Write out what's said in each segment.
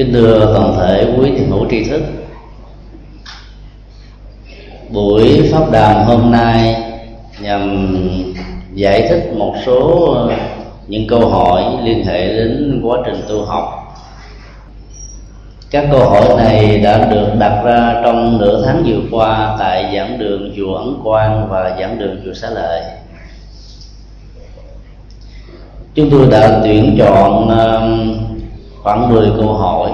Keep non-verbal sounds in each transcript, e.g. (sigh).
kính thưa toàn thể quý thiền hữu tri thức. Buổi pháp đàm hôm nay nhằm giải thích một số những câu hỏi liên hệ đến quá trình tu học. Các câu hỏi này đã được đặt ra trong nửa tháng vừa qua tại giảng đường chùa ấn quang và giảng đường chùa xá lợi chúng tôi đã tuyển chọn um, khoảng 10 câu hỏi.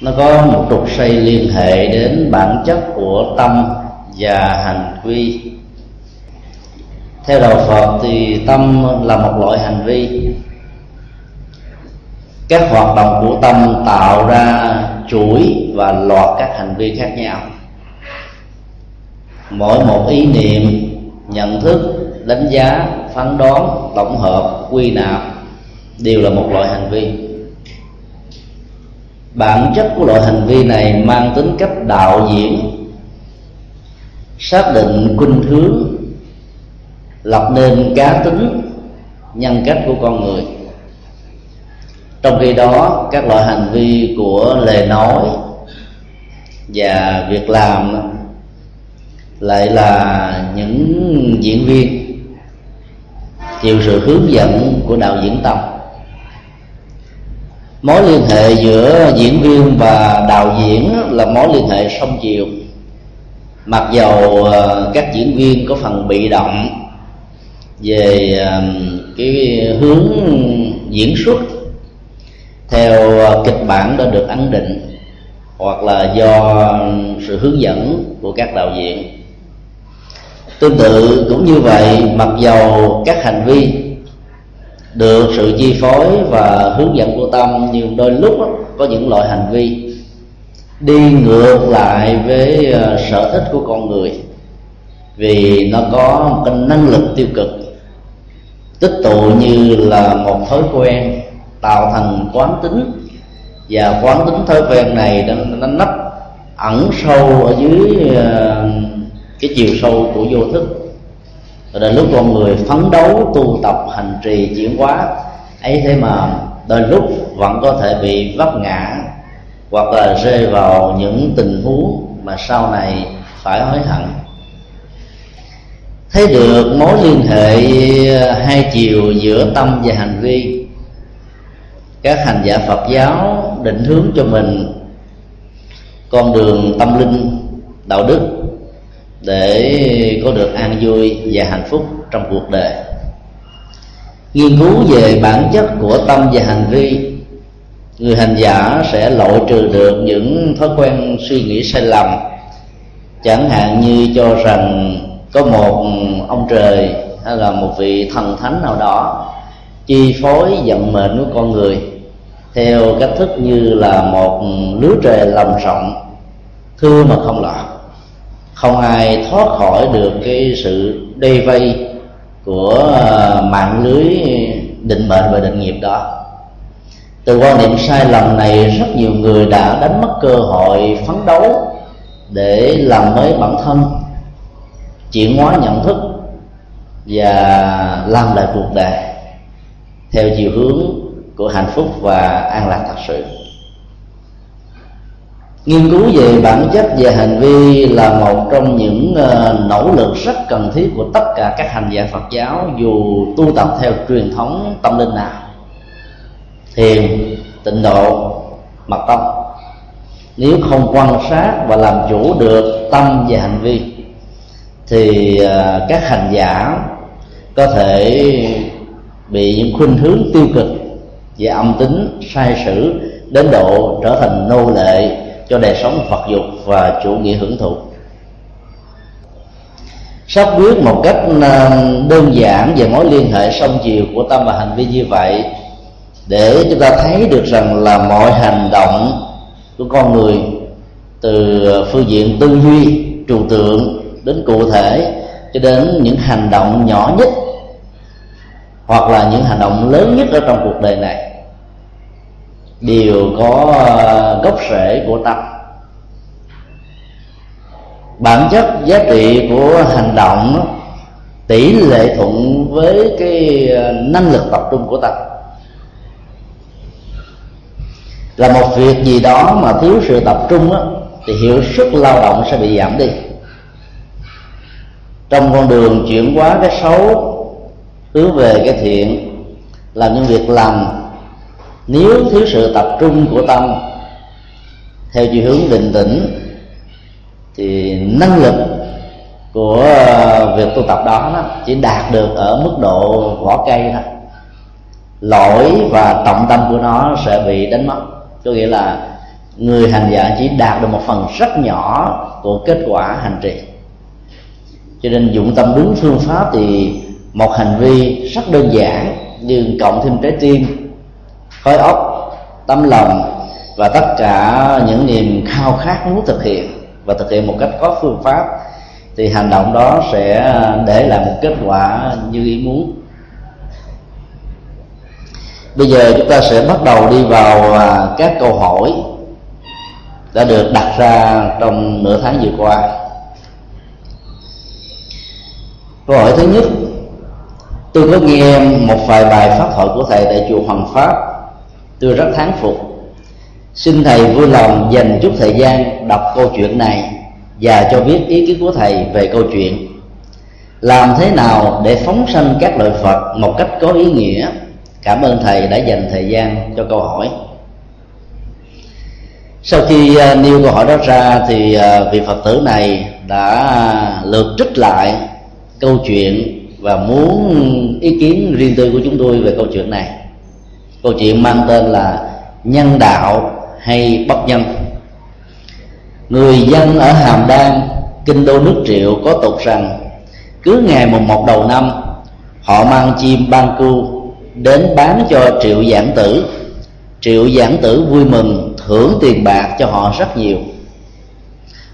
Nó có một trục xây liên hệ đến bản chất của tâm và hành vi. Theo đạo phật thì tâm là một loại hành vi. Các hoạt động của tâm tạo ra chuỗi và loạt các hành vi khác nhau. Mỗi một ý niệm, nhận thức, đánh giá, phán đoán, tổng hợp, quy nạp đều là một loại hành vi. Bản chất của loại hành vi này mang tính cách đạo diễn, xác định khuynh hướng, lập nên cá tính, nhân cách của con người. Trong khi đó, các loại hành vi của lời nói và việc làm lại là những diễn viên, chịu sự hướng dẫn của đạo diễn tập mối liên hệ giữa diễn viên và đạo diễn là mối liên hệ song chiều. Mặc dầu ờ, các diễn viên có phần bị động về ờ, cái hướng diễn xuất, theo ờ, kịch bản đã được ấn định, hoặc là do sự hướng dẫn của các đạo diễn. Tương tự cũng như vậy, mặc dầu các hành vi được sự chi phối và hướng dẫn của tâm nhiều đôi lúc đó, có những loại hành vi đi ngược lại với ờ, sở thích của con người. Vì nó có một cái năng lực tiêu cực tích tụ như là một thói quen tạo thành quán tính. Và quán tính thói quen này nó, nó nấp ẩn sâu ở dưới ờ, cái chiều sâu của vô thức rồi đến lúc con người phấn đấu, tu tập, hành trì, chuyển hóa, ấy thế mà đôi lúc vẫn có thể bị vấp ngã hoặc là rơi vào những tình huống mà sau này phải hối hận. Thấy được mối liên hệ hai chiều giữa tâm và hành vi, các hành giả phật giáo định hướng cho mình con đường tâm linh, đạo đức để có được an vui và hạnh phúc trong cuộc đời. Nghiên cứu về bản chất của tâm và hành vi, người hành giả sẽ loại trừ được những thói quen suy nghĩ sai lầm. Chẳng hạn như cho rằng có một ông trời hay là một vị thần thánh nào đó chi phối vận mệnh của con người theo cách thức như là một lứa trời lầm rộng, thưa mà không lọt không ai thoát khỏi được cái sự đê vây của ờ, mạng lưới định mệnh và định nghiệp đó. Từ quan niệm sai lầm này, rất nhiều người đã đánh mất cơ hội phấn đấu để làm mới bản thân, chuyển hóa nhận thức và làm lại cuộc đời theo chiều hướng của hạnh phúc và an lạc thật sự nghiên cứu về bản chất và hành vi là một trong những ờ, nỗ lực rất cần thiết của tất cả các hành giả phật giáo dù tu tập theo truyền thống tâm linh nào. Thiền, tịnh độ, mật tông. Nếu không quan sát và làm chủ được tâm và hành vi, thì ờ, các hành giả có thể bị những khuynh hướng tiêu cực và âm tính, sai sử đến độ trở thành nô lệ cho đời sống vật dục và chủ nghĩa hưởng thụ. Sắp quyết một cách à, đơn giản về mối liên hệ song chiều của tâm và hành vi như vậy, để chúng ta thấy được rằng là mọi hành động của con người, từ phương diện tư duy, trừu tượng đến cụ thể, cho đến những hành động nhỏ nhất, hoặc là những hành động lớn nhất ở trong cuộc đời này đều có ờ, gốc rễ của tâm. Bản chất giá trị của hành động tỷ lệ thuận với cái ờ, năng lực tập trung của tâm. Là một việc gì đó mà thiếu sự tập trung đó, thì hiệu suất lao động sẽ bị giảm đi. Trong con đường chuyển hóa cái xấu hướng về cái thiện làm những việc làm nếu thiếu sự tập trung của tâm theo chiều hướng định tĩnh thì năng lực của ờ, việc tu tập đó, đó chỉ đạt được ở mức độ vỏ cây thôi. Lỗi và trọng tâm của nó sẽ bị đánh mất. Có nghĩa là người hành giả chỉ đạt được một phần rất nhỏ của kết quả hành trì. Cho nên dụng tâm đúng phương pháp thì một hành vi rất đơn giản nhưng cộng thêm trái tim khối óc tâm lòng và tất cả những niềm khao khát muốn thực hiện và thực hiện một cách có phương pháp thì hành động đó sẽ để lại một kết quả như ý muốn. Bây giờ chúng ta sẽ bắt đầu đi vào à, các câu hỏi đã được đặt ra trong nửa tháng vừa qua. Câu hỏi thứ nhất, tôi có nghe một vài bài pháp thoại của thầy tại chùa Hoàng Pháp tôi rất thán phục. Xin thầy vui lòng dành chút thời gian đọc câu chuyện này và cho biết ý kiến của thầy về câu chuyện. Làm thế nào để phóng sanh các loại phật một cách có ý nghĩa? Cảm ơn thầy đã dành thời gian cho câu hỏi. Sau khi à, nêu câu hỏi đó ra thì à, vị phật tử này đã lượt trích lại câu chuyện và muốn ý kiến riêng tư của chúng tôi về câu chuyện này câu chuyện mang tên là nhân đạo hay bất nhân. Người dân ở hàm đan, kinh đô nước triệu có tục rằng, cứ ngày mùng một đầu năm, họ mang chim ban cu đến bán cho triệu giảng tử. Triệu giảng tử vui mừng, thưởng tiền bạc cho họ rất nhiều.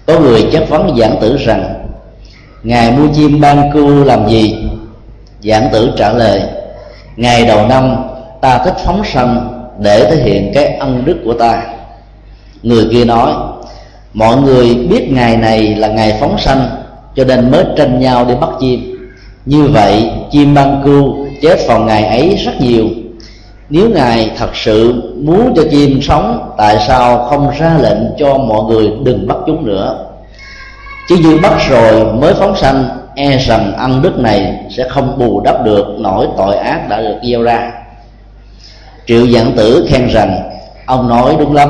Có người chất vấn giảng tử rằng, ngài mua chim ban cu làm gì? Giảng tử trả lời, ngày đầu năm ta thích phóng sanh để thể hiện cái ân đức của ta. Người kia nói, mọi người biết ngày này là ngày phóng sanh, cho nên mới tranh nhau đi bắt chim. Như vậy, chim ban cưu chết vào ngày ấy rất nhiều. Nếu ngài thật sự muốn cho chim sống, tại sao không ra lệnh cho mọi người đừng bắt chúng nữa? Chứ như bắt rồi mới phóng sanh e rằng ăn đức này sẽ không bù đắp được nỗi tội ác đã được gieo ra triệu dẫn tử khen rằng, ông nói đúng lắm.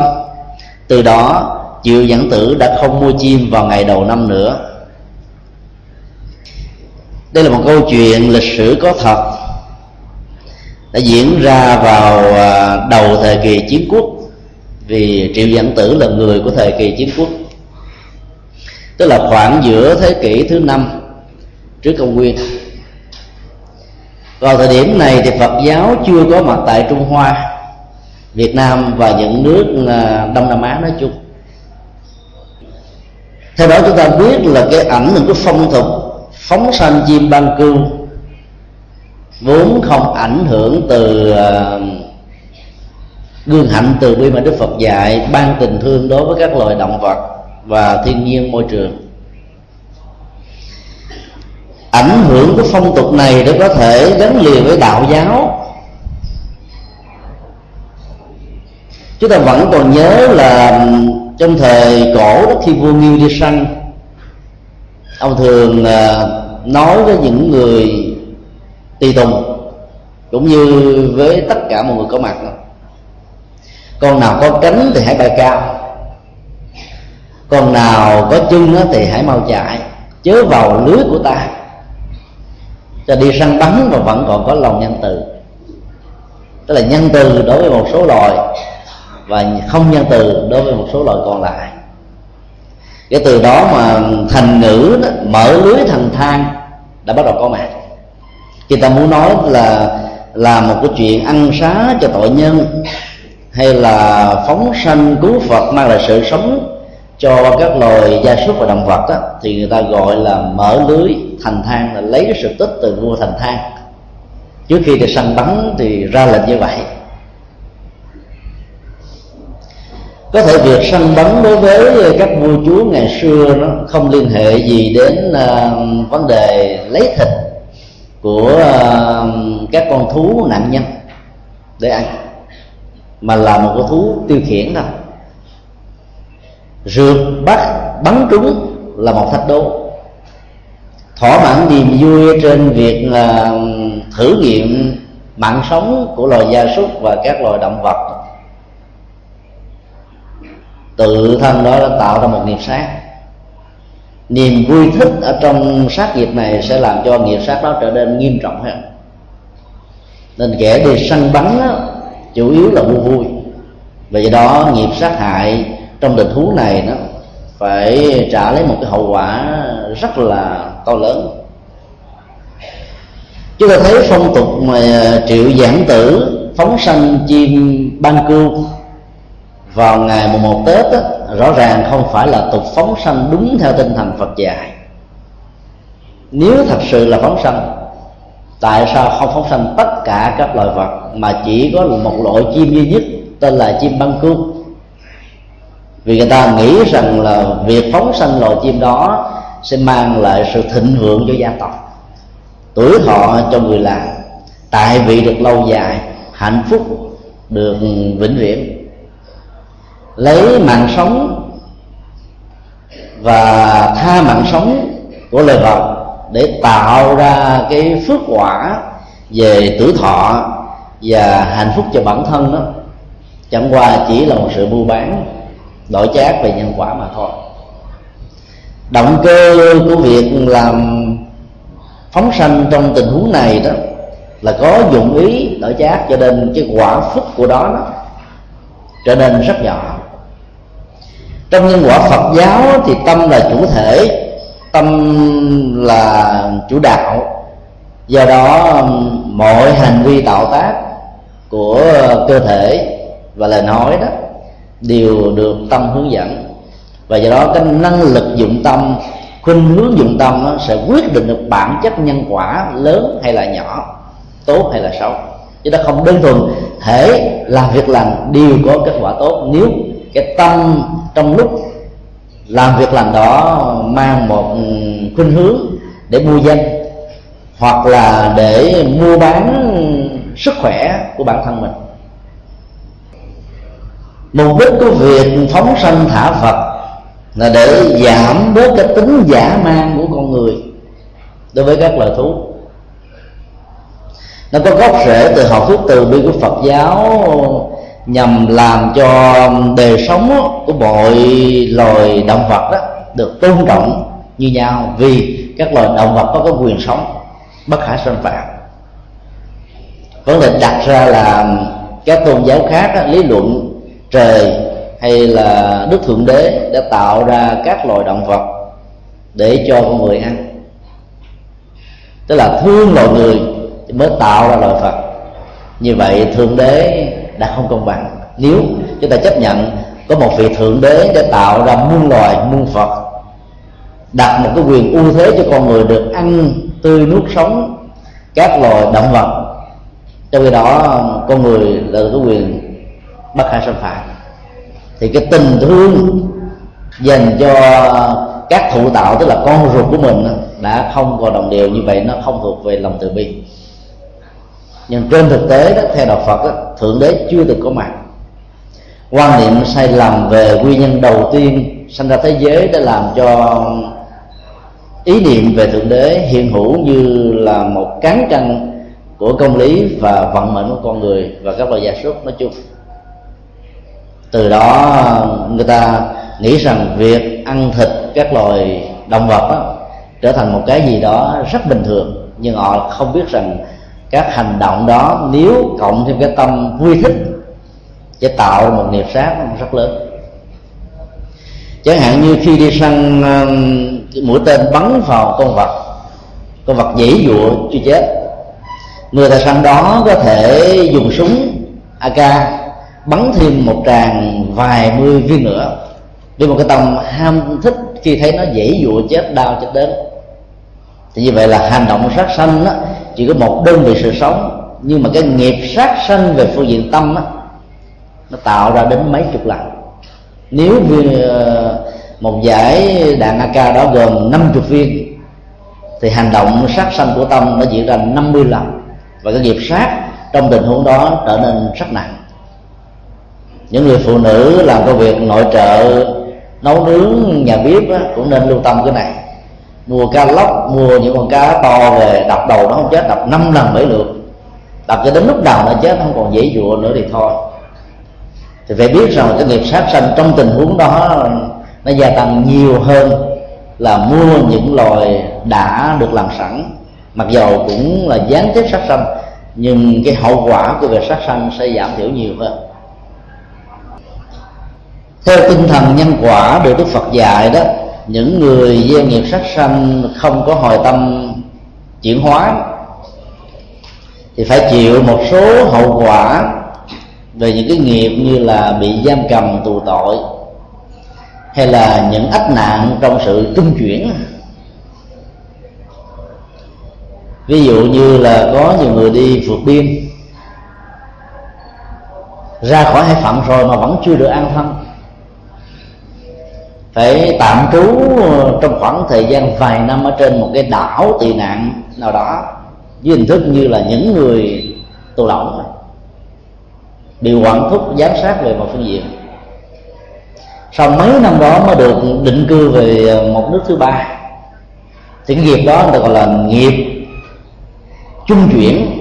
Từ đó, triệu dẫn tử đã không mua chim vào ngày đầu năm nữa. Đây là một câu chuyện lịch sử có thật, đã diễn ra vào à, đầu thời kỳ chiến quốc, vì triệu dẫn tử là người của thời kỳ chiến quốc. Tức là khoảng giữa thế kỷ thứ năm trước công nguyên vào thời điểm này thì phật giáo chưa có mặt tại trung hoa, việt nam và những nước à, đông nam á nói chung. Theo đó chúng ta biết là cái ảnh hưởng của phong tục phóng sanh chim ban cưu vốn không ảnh hưởng từ à, gương hạnh từ bi mà đức phật dạy, ban tình thương đối với các loài động vật và thiên nhiên môi trường ảnh hưởng của phong tục này để có thể gắn liền với đạo giáo. Chúng ta vẫn còn nhớ là trong thời cổ đó khi vua nghiêu đi săn, ông thường à, nói với những người tùy tùng cũng như với tất cả mọi người có mặt con nào có cánh thì hãy bay cao, con nào có chân thì hãy mau chạy, chớ vào lưới của ta cho đi săn bắn mà vẫn còn có lòng nhân từ. Tức là nhân từ đối với một số loài và không nhân từ đối với một số loài còn lại. Cái từ đó mà thành ngữ đó, mở lưới thành thang đã bắt đầu có mặt. Khi ta muốn nói là làm một cái chuyện ăn xá cho tội nhân hay là phóng sanh cứu phật mang lại sự sống cho các loài gia súc và động vật đó, thì người ta gọi là mở lưới thành thang là lấy cái sự tích từ vua thành thang. Trước khi thì săn bắn thì ra lệnh như vậy. Có thể việc săn bắn đối với các vua chúa ngày xưa nó không liên hệ gì đến uh, vấn đề lấy thịt của uh, các con thú nạn nhân để ăn mà là một con thú tiêu khiển thôi rượt bắt bắn trúng là một thách đố. Thỏa mãn niềm vui trên việc là thử nghiệm mạng sống của loài gia súc và các loài động vật. Tự thân đó đã tạo ra một nghiệp sát. Niềm vui thích ở trong sát nghiệp này sẽ làm cho nghiệp sát đó trở nên nghiêm trọng hơn. Nên kẻ đi săn bắn đó, chủ yếu là vui vui. Vì đó nghiệp sát hại trong tình huống này nó phải trả lấy một cái hậu quả rất là to lớn. Chúng ta thấy phong tục mà triệu giảng tử phóng sanh chim ban cưu vào ngày mùng một tết đó, rõ ràng không phải là tục phóng sanh đúng theo tinh thần phật dạy. Nếu thật sự là phóng sanh tại sao không phóng sanh tất cả các loài vật mà chỉ có một loại chim duy nhất tên là chim băng cương vì người ta nghĩ rằng là việc phóng sanh loài chim đó sẽ mang lại sự thịnh vượng cho gia tộc. Tuổi thọ cho người làm tại vị được lâu dài, hạnh phúc, được vĩnh viễn. Lấy mạng sống và tha mạng sống của loài vật để tạo ra cái phước quả về tuổi thọ và hạnh phúc cho bản thân đó, chẳng qua chỉ là một sự mua bán đổi chác về nhân quả mà thôi. Động cơ của việc làm phóng sanh trong tình huống này đó là có dụng ý đổi chác cho nên cái quả phúc của đó, đó trở nên rất nhỏ. Trong nhân quả phật giáo thì tâm là chủ thể tâm là chủ đạo. Do đó mọi hành vi tạo tác của cơ thể và lời nói đó đều được tâm hướng dẫn. Và do đó cái năng lực dụng tâm, khuynh hướng dụng tâm nó sẽ quyết định được bản chất nhân quả lớn hay là nhỏ, tốt hay là xấu. Chứ nó không đơn thuần thể làm việc lành đều có kết quả tốt. Nếu cái tâm trong lúc làm việc làm đó mang một ừ, khuynh hướng để mua danh, hoặc là để mua bán sức khỏe của bản thân mình mục đích của việc phóng sanh thả phật là để giảm bớt cái tính giả man của con người đối với các loài thú. Nó có gốc rễ từ học thuyết từ bi của phật giáo nhằm làm cho đời sống của mọi loài động vật đó được tôn trọng như nhau vì các loài động vật có cái quyền sống bất khả xâm phạm. Vấn đề đặt ra là các tôn giáo khác đó, lý luận trời hay là đức thượng đế đã tạo ra các loài động vật để cho con người ăn. Tức là thương loài người mới tạo ra loài phật. Như vậy thượng đế đã không công bằng. Nếu chúng ta chấp nhận có một vị thượng đế để tạo ra muôn loài, muôn phật, đặt một cái quyền ưu thế cho con người được ăn, tươi nuốt sống các loài động vật, trong khi đó con người là cái quyền bất khả xâm phạm. Thì cái tình thương dành cho các thụ tạo tức là con ruột của mình đã không còn đồng đều như vậy nó không thuộc về lòng từ bi. Nhưng trên thực tế đó theo đạo phật đó, thượng đế chưa từng có mặt. Quan niệm sai lầm về nguyên nhân đầu tiên sinh ra thế giới đã làm cho ý niệm về thượng đế hiện hữu như là một cán cân của công lý và vận mệnh của con người và các loài gia súc nói chung từ đó người ta nghĩ rằng việc ăn thịt các loài động vật đó, trở thành một cái gì đó rất bình thường. Nhưng họ không biết rằng các hành động đó nếu cộng thêm cái tâm vui thích sẽ tạo ra một nghiệp sát rất lớn. Chẳng hạn như khi đi săn um, mũi tên bắn vào con vật con vật dễ dụa chưa chết người ta săn đó có thể dùng súng ak bắn thêm một tràng vài mươi viên nữa. Vì một cái tâm ham thích khi thấy nó dễ dụa chết đau chết đến. Thì như vậy là hành động sát sanh đó, chỉ có một đơn vị sự sống. Nhưng mà cái nghiệp sát sanh về phương diện tâm đó, nó tạo ra đến mấy chục lần. Nếu như ờ, một giải đạn AK đó gồm 50 viên thì hành động sát sanh của tâm nó diễn ra 50 lần. Và cái nghiệp sát trong tình huống đó trở nên rất nặng những người phụ nữ làm công việc nội trợ nấu nướng nhà bếp á, cũng nên lưu tâm cái này. Mua cá lóc mua những con cá to về đập đầu nó không chết đập năm lần bảy lượt. Đập cho đến lúc đầu nó chết không còn dễ dụa nữa thì thôi. Thì phải biết rằng cái nghiệp sát sanh trong tình huống đó nó gia tăng nhiều hơn là mua những loài đã được làm sẵn. Mặc dầu cũng là gián tiếp sát sanh nhưng cái hậu quả của việc sát sanh sẽ giảm thiểu nhiều hơn theo tinh thần nhân quả được đức phật dạy đó, những người gieo nghiệp sát sanh không có hồi tâm chuyển hóa thì phải chịu một số hậu quả về những cái nghiệp như là bị giam cầm tù tội hay là những ách nạn trong sự trung chuyển. Ví dụ như là có nhiều người đi vượt biên, ra khỏi hải phận rồi mà vẫn chưa được an thân phải tạm trú ờ, trong khoảng thời gian vài năm ở trên một cái đảo tị nạn nào đó dưới hình thức như là những người tù lỏng. Bị quản thúc, giám sát về một phương diện. Sau mấy năm đó mới được định cư về ờ, một nước thứ ba. Thì cái nghiệp đó người ta gọi là nghiệp trung chuyển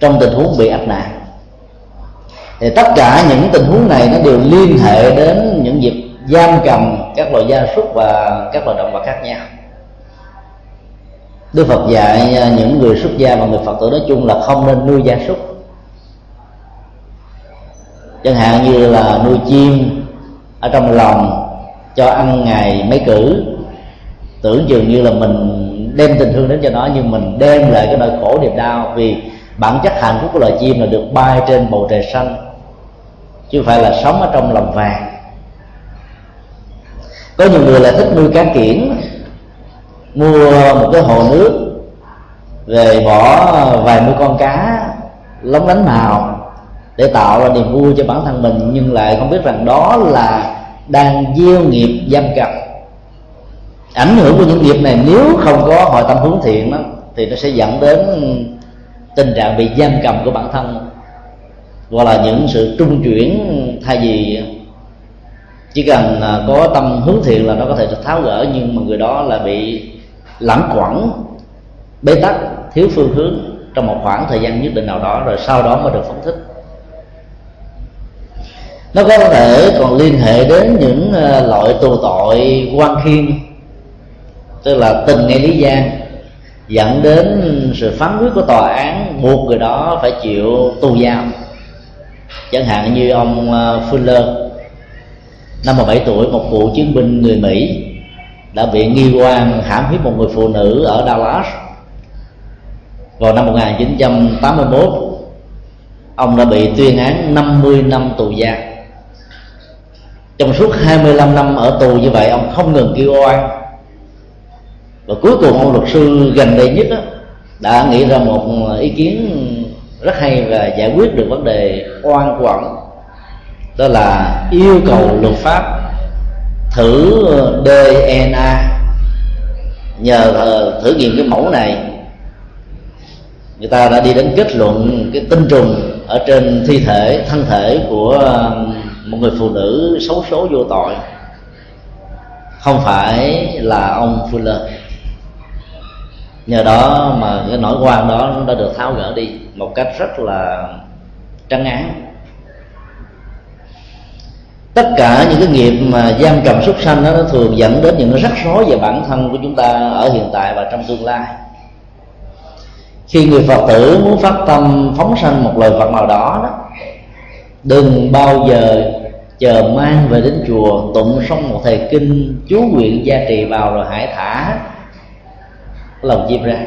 trong tình huống bị áp nạn. Thì tất cả những tình huống này nó đều liên hệ đến những nghiệp giam cầm các loại gia súc và các loại động vật khác nhau. Đức Phật dạy à, những người xuất gia và người Phật tử nói chung là không nên nuôi gia súc. Chẳng hạn như là nuôi chim ở trong lòng cho ăn ngày mấy cử. Tưởng chừng như là mình đem tình thương đến cho nó, nhưng mình đem lại cái nỗi khổ niềm đau vì bản chất hạnh phúc của loài chim là được bay trên bầu trời xanh, chứ không phải là sống ở trong lòng vàng có nhiều người là thích nuôi cá kiển mua một cái hồ nước về bỏ vài mươi con cá lóng lánh màu để tạo ra niềm vui cho bản thân mình nhưng lại không biết rằng đó là đang gieo nghiệp giam cầm. Ảnh hưởng của những nghiệp này nếu không có hội tâm hướng thiện đó, thì nó sẽ dẫn đến tình trạng bị giam cầm của bản thân hoặc là những sự trung chuyển thay vì chỉ cần à, có tâm hướng thiện là nó có thể được tháo gỡ, nhưng mà người đó là bị lãng quẩn, bế tắc, thiếu phương hướng trong một khoảng thời gian nhất định nào đó, rồi sau đó mới được phóng thích. Nó có thể còn liên hệ đến những à, loại tù tội quan khiên tức là tình ngay lý gian, dẫn đến sự phán quyết của tòa án, buộc người đó phải chịu tù giam. Chẳng hạn như ông à, Fuller năm 17 tuổi một cựu chiến binh người Mỹ đã bị nghi quan hãm hiếp một người phụ nữ ở Dallas. Vào năm 1981 ông đã bị tuyên án 50 năm tù giam. Trong suốt 25 năm ở tù như vậy ông không ngừng kêu oan. Và cuối cùng ông luật sư gần đây nhất đó, đã nghĩ ra một ý kiến rất hay và giải quyết được vấn đề oan quẩn đó là yêu cầu luật pháp. Thử ờ, DNA nhờ ờ, thử nghiệm cái mẫu này, người ta đã đi đến kết luận cái tinh trùng ở trên thi thể, thân thể của ờ, một người phụ nữ xấu số vô tội. Không phải là ông Fuller. Nhờ đó mà cái nỗi quan đó đã được tháo gỡ đi một cách rất là trắng án tất cả những cái nghiệp mà giam cầm súc sanh đó, nó thường dẫn đến những rắc rối về bản thân của chúng ta ở hiện tại và trong tương lai. Khi người phật tử muốn phát tâm phóng sanh một lời vật nào đó đó, đừng bao giờ chờ mang về đến chùa, tụng xong một thời kinh, chú nguyện gia trì vào rồi hãy thả lòng chim ra.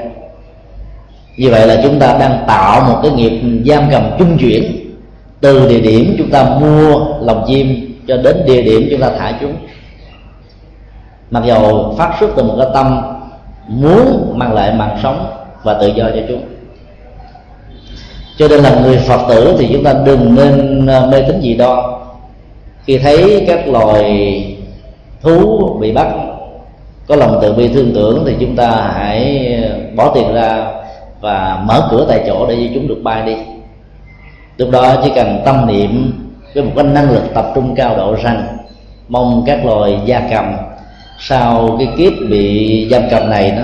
Như vậy là chúng ta đang tạo một cái nghiệp giam cầm trung chuyển. Từ địa điểm chúng ta mua lòng chim cho đến địa điểm chúng ta thả chúng. Mặc dầu phát xuất từ một cái tâm muốn mang lại mạng sống và tự do cho chúng. Cho nên là người phật tử thì chúng ta đừng nên ờ, mê tín gì đó. khi thấy các loài thú bị bắt, có lòng từ bi thương tưởng thì chúng ta hãy bỏ tiền ra và mở cửa tại chỗ để cho chúng được bay đi. Lúc đó chỉ cần tâm niệm với một cái năng lực tập trung cao độ rằng mong các loài gia cầm sau cái kiếp bị giam cầm này đó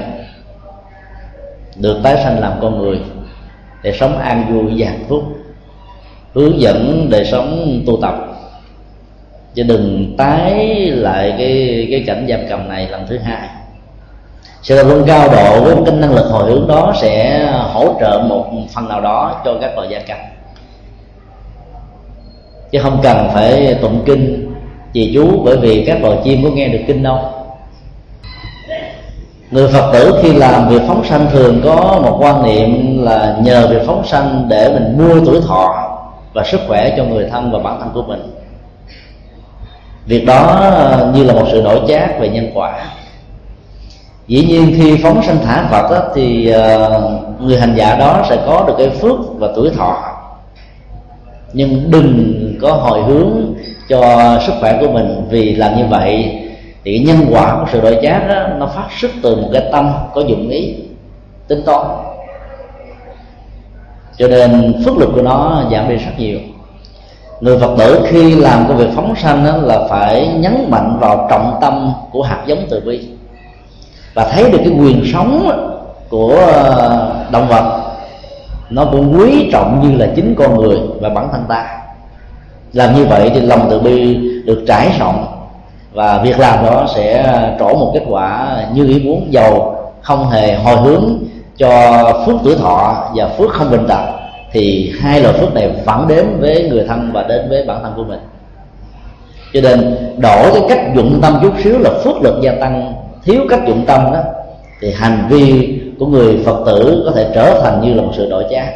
được tái sanh làm con người để sống an vui và hạnh phúc, hướng dẫn đời sống tu tập. Chứ đừng tái lại cái cái cảnh giam cầm này lần thứ hai. Sự tập trung cao độ với cái năng lực hồi hướng đó sẽ hỗ trợ một phần nào đó cho các loài gia cầm chứ không cần phải tụng kinh trì chú bởi vì các loài chim có nghe được kinh đâu. Người phật tử khi làm việc phóng sanh thường có một quan niệm là nhờ việc phóng sanh để mình mua tuổi thọ và sức khỏe cho người thân và bản thân của mình. Việc đó như là một sự đổi chác về nhân quả. Dĩ nhiên khi phóng sanh thả phật đó, thì ờ, người hành giả đó sẽ có được cái phước và tuổi thọ nhưng đừng có hồi hướng cho sức khỏe của mình. Vì làm như vậy thì nhân quả của sự đổi chát đó, nó phát xuất từ một cái tâm có dụng ý tính toán. Cho nên phước lực của nó giảm đi rất nhiều. Người phật tử khi làm công việc phóng sanh đó là phải nhấn mạnh vào trọng tâm của hạt giống từ bi và thấy được cái quyền sống của ờ, động vật nó cũng quý trọng như là chính con người và bản thân ta. Làm như vậy thì lòng từ bi được trải rộng và việc làm đó sẽ trổ một kết quả như ý muốn giàu, không hề hồi hướng cho phước tuổi thọ và phước không bình đẳng. Thì hai loại phước này vẫn đến với người thân và đến với bản thân của mình. Cho nên đổi cái cách dụng tâm chút xíu là phước lực gia tăng. Thiếu cách dụng tâm đó, thì hành vi của người phật tử có thể trở thành như là một sự đổi chác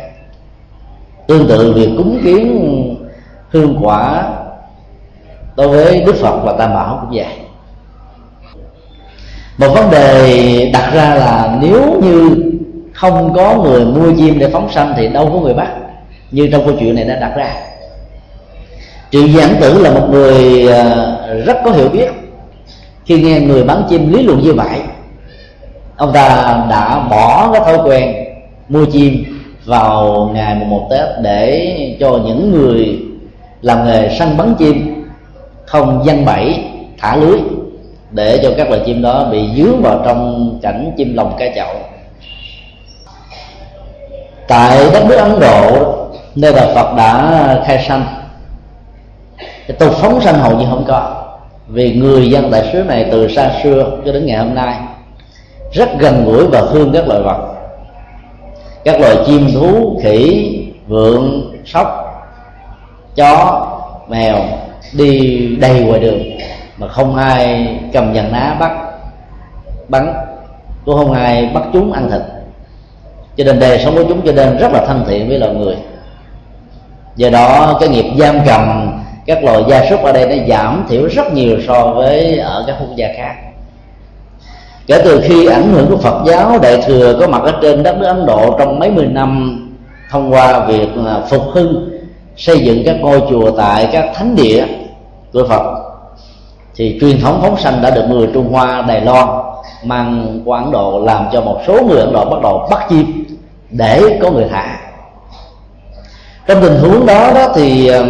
tương tự việc cúng kiến hương quả đối với đức phật và tam bảo cũng vậy. Một vấn đề đặt ra là nếu như không có người mua chim để phóng sanh thì đâu có người bắt, như trong câu chuyện này đã đặt ra. Triệu giảng tử là một người à, rất có hiểu biết. Khi nghe người bán chim lý luận như vậy ông ta đã bỏ cái thói quen mua chim vào ngày mùng một tết để cho những người làm nghề săn bắn chim không văn bẫy, thả lưới để cho các loài chim đó bị dướng vào trong cảnh chim lồng cá chậu. Tại đất nước ấn độ, nơi đạo phật đã khai sanh, cái tục phóng sanh hầu như không có, vì người dân tại xứ này từ xa xưa cho đến ngày hôm nay rất gần gũi và thương các loài vật. Các loài chim thú, khỉ, vượn, sóc, chó, mèo đi đầy ngoài đường mà không ai cầm dàn ná bắt, bắn, cũng không ai bắt chúng ăn thịt. Cho nên đời sống của chúng cho nên rất là thân thiện với loài người. Do đó, cái nghiệp giam cầm các loài gia súc ở đây nó giảm thiểu rất nhiều so với ở các quốc gia khác kể từ khi ảnh hưởng của Phật giáo, đại thừa có mặt ở trên đất nước Ấn Độ trong mấy mươi năm thông qua việc phục hưng, xây dựng các ngôi chùa tại các thánh địa của Phật. Thì truyền thống phóng sanh đã được người Trung Hoa, Đài Loan mang qua Ấn Độ làm cho một số người Ấn Độ bắt đầu bắt chim để có người thả trong tình huống đó đó thì ờ,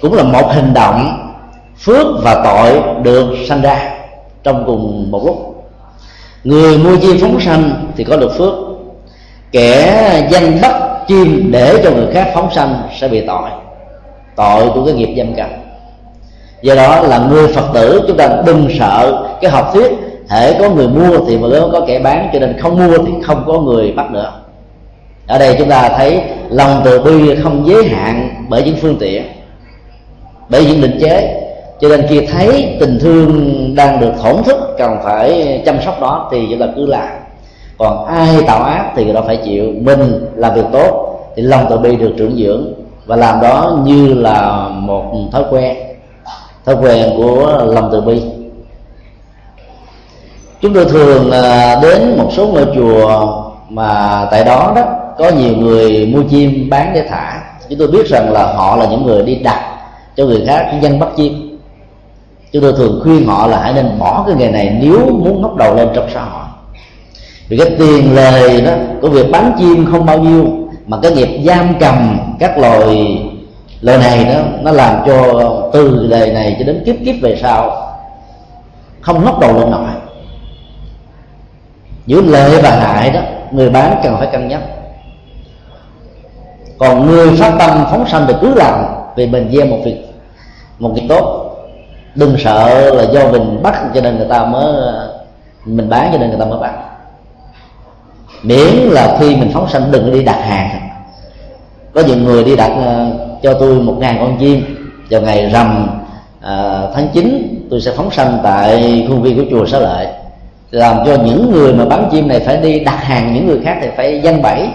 cũng là một hành động phước và tội được sanh ra trong cùng một lúc người mua chim phóng sanh thì có được phước. Kẻ danh bắt chim để cho người khác phóng sanh sẽ bị tội. Tội của cái nghiệp dâm cầm do đó là người phật tử, chúng ta đừng sợ cái học thuyết thể có người mua thì mới có kẻ bán, cho nên không mua thì không có người bắt nữa. Ở đây chúng ta thấy lòng từ bi không giới hạn bởi những phương tiện, bởi những định chế cho nên khi thấy tình thương đang được thổn thức, cần phải chăm sóc đó, thì chúng ta cứ làm. Còn ai tạo ác thì người đó phải chịu. Mình làm việc tốt thì lòng từ bi được trưởng dưỡng. Và làm đó như là một thói quen thói quen của lòng từ bi. Chúng tôi thường à, đến một số ngôi chùa mà tại đó đó có nhiều người mua chim bán để thả. Chúng tôi biết rằng là họ là những người đi đặt cho người khác dân bắt chim chúng tôi thường khuyên họ là hãy nên bỏ cái nghề này nếu muốn ngóc đầu lên trong xã hội. Vì cái tiền lời đó, của việc bán chim không bao nhiêu, mà cái nghiệp giam cầm các loài lời này đó, nó làm cho từ đời này cho đến kiếp kiếp về sau, không ngóc đầu lên nổi. Giữa lợi và hại đó, người bán cần phải cân nhắc. Còn người phát tâm phóng sanh thì cứ làm vì mình gieo một việc một việc tốt đừng sợ là do mình bắt cho nên người ta mới mình bán cho nên người ta mới bắt. Miễn là khi mình phóng sanh đừng đi đặt hàng. Có những người đi đặt ờ, cho tôi một ngàn con chim vào ngày rằm à, tháng 9 tôi sẽ phóng sanh tại khuôn viên của chùa xá lợi. Làm cho những người mà bán chim này phải đi đặt hàng những người khác thì phải dân bẫy.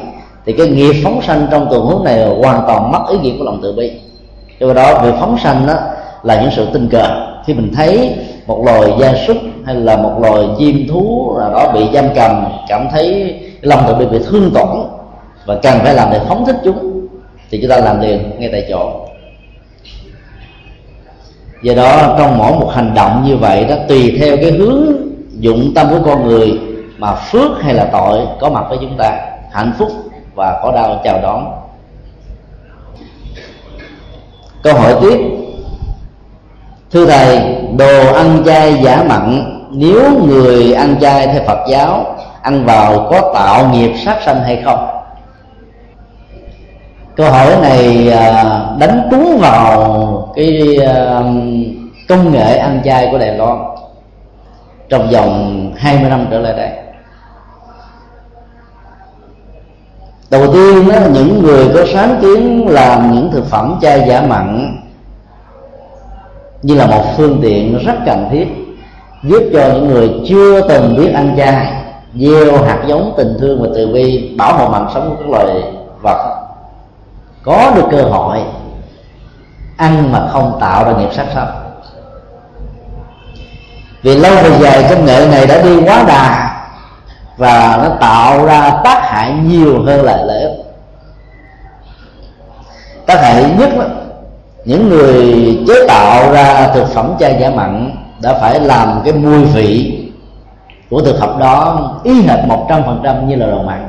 Thì cái nghiệp phóng sanh trong tuần huống này hoàn toàn mất ý nghĩa của lòng từ bi. Do đó việc phóng sanh đó là những sự tình cờ. Khi mình thấy một loài gia súc hay là một loài chim thú nào đó bị giam cầm, cảm thấy lòng tự bị bị thương tổn và cần phải làm để phóng thích chúng, thì chúng ta làm liền ngay tại chỗ. Do đó, trong mỗi một hành động như vậy đó, tùy theo cái hướng dụng tâm của con người mà phước hay là tội có mặt với chúng ta, hạnh phúc và có đau chào đón. Câu hỏi tiếp thưa thầy đồ ăn chay giả mặn nếu người ăn chay theo phật giáo ăn vào có tạo nghiệp sát sanh hay không? Câu hỏi này à, đánh trúng vào cái à, công nghệ ăn chay của đài loan trong vòng 20 năm trở lại đây. Đầu tiên đó, những người có sáng kiến làm những thực phẩm chay giả mặn như là một phương tiện rất cần thiết, giúp cho những người chưa từng biết ăn chay, gieo hạt giống tình thương và từ bi, bảo hộ mạng sống của các loài vật. Có được cơ hội, ăn mà không tạo ra nghiệp sát sanh vì lâu về dài, công nghệ này đã đi quá đà và nó tạo ra tác hại nhiều hơn là lợi ích. Tác hại nhất đó những người chế tạo ra thực phẩm chai giả mặn đã phải làm cái mùi vị của thực phẩm đó y hệt một trăm phần trăm như là đồ mặn.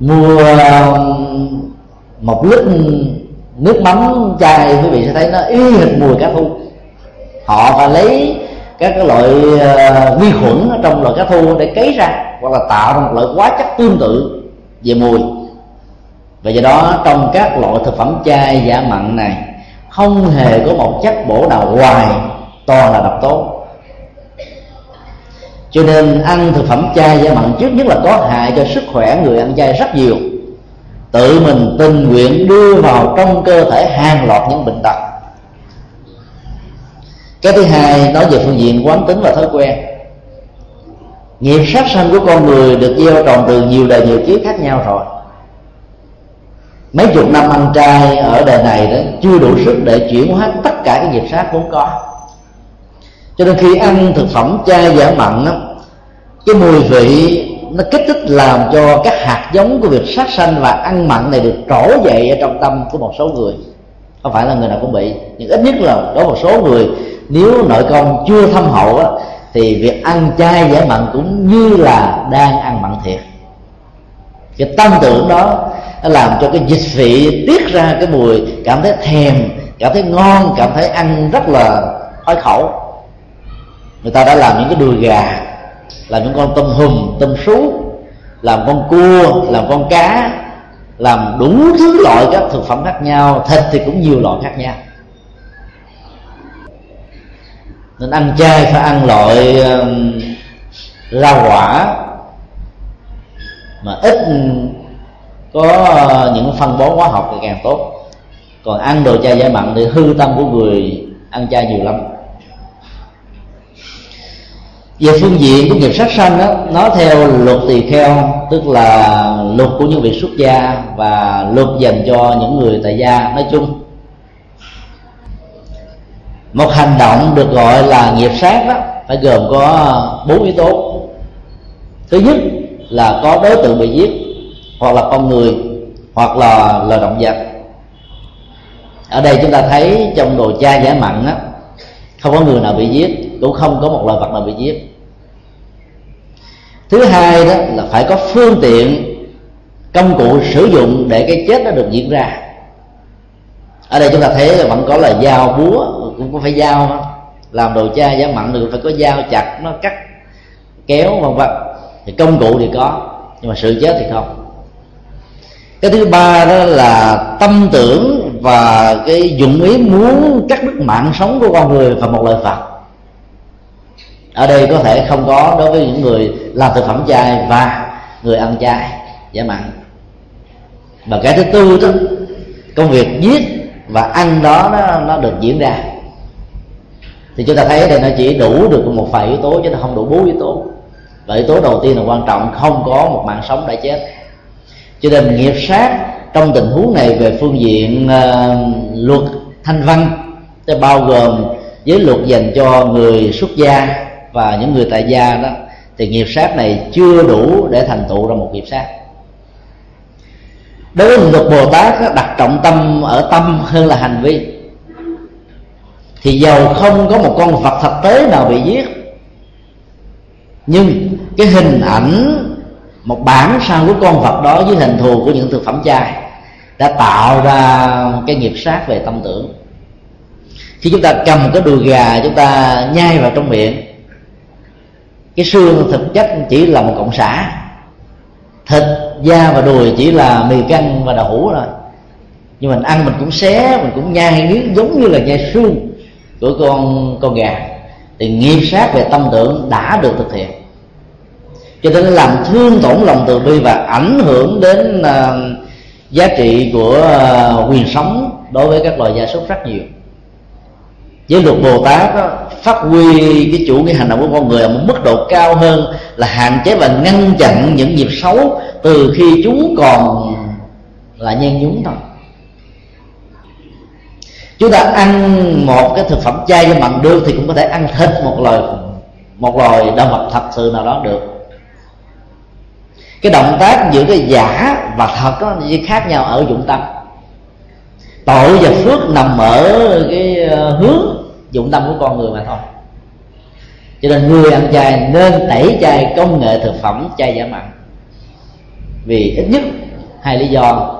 Mua um, một lít nước mắm chai quý vị sẽ thấy nó y hệt mùi cá thu. Họ phải lấy các cái loại uh, vi khuẩn ở trong loại cá thu để cấy ra hoặc là tạo ra một loại hóa chất tương tự về mùi và do đó, trong các loại thực phẩm chay giả mặn này, không hề có một chất bổ nào hoài toàn là độc tố. Cho nên, ăn thực phẩm chay giả mặn trước nhất là có hại cho sức khỏe người ăn chay rất nhiều. Tự mình tình nguyện đưa vào trong cơ thể hàng loạt những bệnh tật. Cái thứ hai, nói về phương diện quán tính và thói quen. Nghiệp sát sanh của con người được gieo trồng từ nhiều đời nhiều kiếp khác nhau rồi mấy chục năm ăn trai ở đời này đó chưa đủ sức để chuyển hóa tất cả cái nghiệp sát vốn có. Cho nên khi ăn thực phẩm chay giả mặn đó, cái mùi vị nó kích thích làm cho các hạt giống của việc sát sanh và ăn mặn này được trổ dậy ở trong tâm của một số người. Không phải là người nào cũng bị nhưng ít nhất là có một số người nếu nội công chưa thâm hậu á, thì việc ăn chay giả mặn cũng như là đang ăn mặn thiệt. Cái tâm tưởng đó nó làm cho cái dịch vị tiết ra cái mùi, cảm thấy thèm, cảm thấy ngon, cảm thấy ăn rất là khoái khẩu. Người ta đã làm những cái đùi gà, làm những con tôm hùm, tôm sú, làm con cua, làm con cá, làm đủ thứ loại các thực phẩm khác nhau. Thịt thì cũng nhiều loại khác nhau. Nên ăn chay phải ăn loại um, rau quả. Mà ít có ờ, những phân bón hóa học thì càng tốt. Còn ăn đồ chay giải mặn thì hư tâm của người ăn chay nhiều lắm. Về phương diện của nghiệp sát sanh đó nó theo luật tỳ kheo, tức là luật của những vị xuất gia và luật dành cho những người tại gia, nói chung. Một hành động được gọi là nghiệp sát đó phải gồm có bốn yếu tố. Thứ nhất là có đối tượng bị giết hoặc là con người, hoặc là loài động vật. Ở đây chúng ta thấy trong đồ cha giả mặn á, không có người nào bị giết, cũng không có một loài vật nào bị giết. Thứ hai đó là phải có phương tiện, công cụ sử dụng để cái chết nó được diễn ra. Ở đây chúng ta thấy là vẫn có là dao búa, cũng có phải dao làm đồ cha giả mặn được phải có dao chặt, nó cắt, kéo, vân vân. Thì công cụ thì có, nhưng mà sự chết thì không cái thứ ba đó là tâm tưởng và cái dụng ý muốn cắt đứt mạng sống của con người và một lời phật. Ở đây có thể không có đối với những người làm thực phẩm chay và người ăn chay giả mặn và cái thứ tư đó công việc giết và ăn đó nó, nó được diễn ra. Thì chúng ta thấy đây nó chỉ đủ được một vài yếu tố chứ nó không đủ bốn yếu tố. Và yếu tố đầu tiên là quan trọng không có một mạng sống đã chết cho nên nghiệp sát trong tình huống này về phương diện uh, luật thanh văn sẽ bao gồm giới luật dành cho người xuất gia và những người tại gia đó thì nghiệp sát này chưa đủ để thành tựu ra một nghiệp sát. Đối với luật bồ tát đặt trọng tâm ở tâm hơn là hành vi. Thì giàu không có một con vật thực tế nào bị giết. Nhưng cái hình ảnh một bản sao của con vật đó với hình thù của những thực phẩm chay đã tạo ra cái nghiệp sát về tâm tưởng. Khi chúng ta cầm cái đùi gà chúng ta nhai vào trong miệng, cái xương thực chất chỉ là một cộng xả, thịt, da và đùi chỉ là mì canh và đậu hũ thôi. Nhưng mình ăn mình cũng xé, mình cũng nhai miếng giống như là nhai xương của con con gà. Thì nghiệp sát về tâm tưởng đã được thực hiện cho nên làm thương tổn lòng từ bi và ảnh hưởng đến uh, giá trị của uh, quyền sống đối với các loài gia súc rất nhiều. Với luật bồ tát đó, phát huy cái chủ nghĩa hành động của con người ở một mức độ cao hơn là hạn chế và ngăn chặn những nghiệp xấu từ khi chúng còn là nhen nhúng thôi. Chúng ta ăn một cái thực phẩm chay cho bằng được thì cũng có thể ăn thịt một loài một loài động vật thật sự nào đó được cái động tác giữa cái giả và thật đó gì khác nhau ở dụng tâm. Tội và phước nằm ở cái ờ, hướng dụng tâm của con người mà thôi. Cho nên người ăn chay nên tẩy chay công nghệ thực phẩm chay giả mặn vì ít nhất hai lý do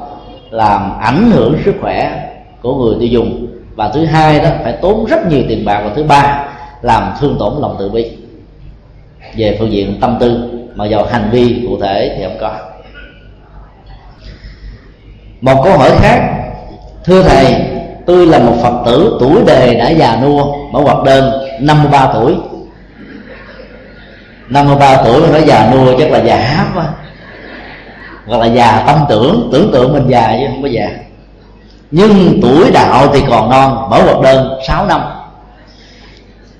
làm ảnh hưởng sức khỏe của người tiêu dùng. Và thứ hai đó, phải tốn rất nhiều tiền bạc. Và thứ ba, làm thương tổn lòng tự bi. Về phương diện tâm tư mà vào hành vi cụ thể thì không có. Một câu hỏi khác. Thưa thầy, tôi là một phật tử, tuổi đề đã già nua, mở hoạt đơn 53 tuổi. 53 tuổi mà nói già nua, chắc là già quá. Hoặc là già tâm tưởng tưởng tượng mình già chứ không có già. Nhưng tuổi đạo thì còn non, mở hoạt đơn 6 năm.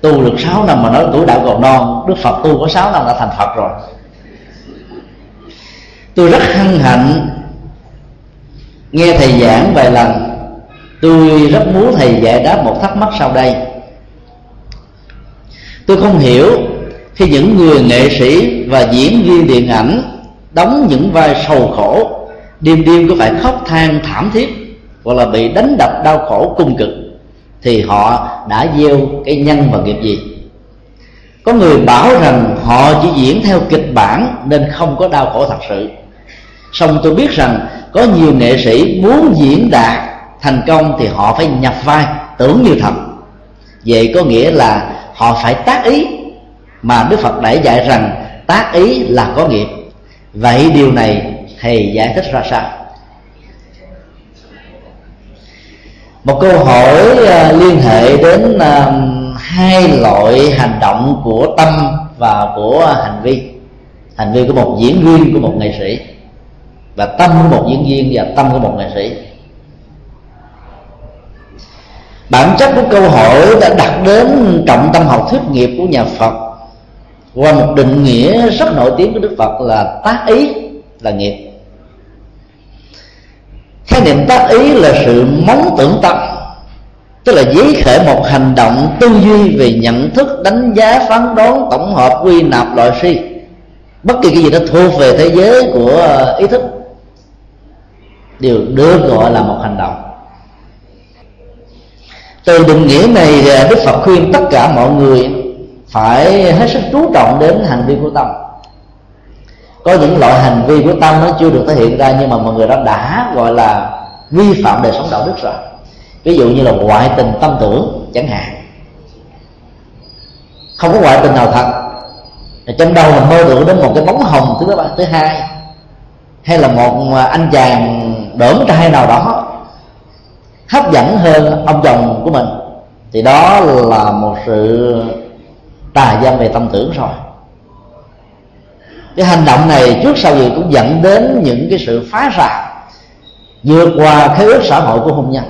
Tu được 6 năm mà nói tuổi đạo còn non, đức phật tu có 6 năm đã thành phật rồi tôi rất hân hạnh nghe thầy giảng vài lần. Tôi rất muốn thầy giải đáp một thắc mắc sau đây. Tôi không hiểu khi những người nghệ sĩ và diễn viên điện ảnh đóng những vai sầu khổ, đêm đêm có phải khóc than thảm thiết hoặc là bị đánh đập đau khổ cung cực, thì họ đã gieo cái nhân và nghiệp gì? Có người bảo rằng họ chỉ diễn theo kịch bản nên không có đau khổ thật sự song tôi biết rằng có nhiều nghệ sĩ muốn diễn đạt thành công thì họ phải nhập vai, tưởng như thật. Vậy có nghĩa là họ phải tác ý mà đức phật đã dạy rằng tác ý là có nghiệp. Vậy điều này thầy giải thích ra sao? Một câu hỏi à, liên hệ đến à, hai loại hành động của tâm và của hành vi. Hành vi của một diễn viên, của một nghệ sĩ và tâm của một diễn viên và tâm của một nghệ sĩ. Bản chất của câu hỏi đã đặt đến trọng tâm học thuyết nghiệp của nhà phật qua một định nghĩa rất nổi tiếng của đức phật là tác ý là nghiệp. Khái niệm tác ý là sự móng tưởng tâm, tức là giấy khởi một hành động tư duy về nhận thức, đánh giá, phán đoán, tổng hợp, quy nạp, loại suy. Bất kỳ cái gì đó thuộc về thế giới của ý thức đều được gọi là một hành động. Từ định nghĩa này à, đức phật khuyên tất cả mọi người phải hết sức chú trọng đến hành vi của tâm. Có những loại hành vi của tâm nó chưa được thể hiện ra, nhưng mà mọi người đó đã gọi là vi phạm đời sống đạo đức rồi. Ví dụ như là ngoại tình tâm tưởng, chẳng hạn. Không có ngoại tình nào thật. Trong đầu mình mơ tưởng đến một cái bóng hồng thứ ba, thứ hai. Hay là một à, anh chàng đỡm trai nào đó hấp dẫn hơn ông chồng của mình. Thì đó là một sự tà dâm về tâm tưởng rồi cái hành động này trước sau gì cũng dẫn đến những cái sự phá sản vượt qua khế ước xã hội của hôn nhân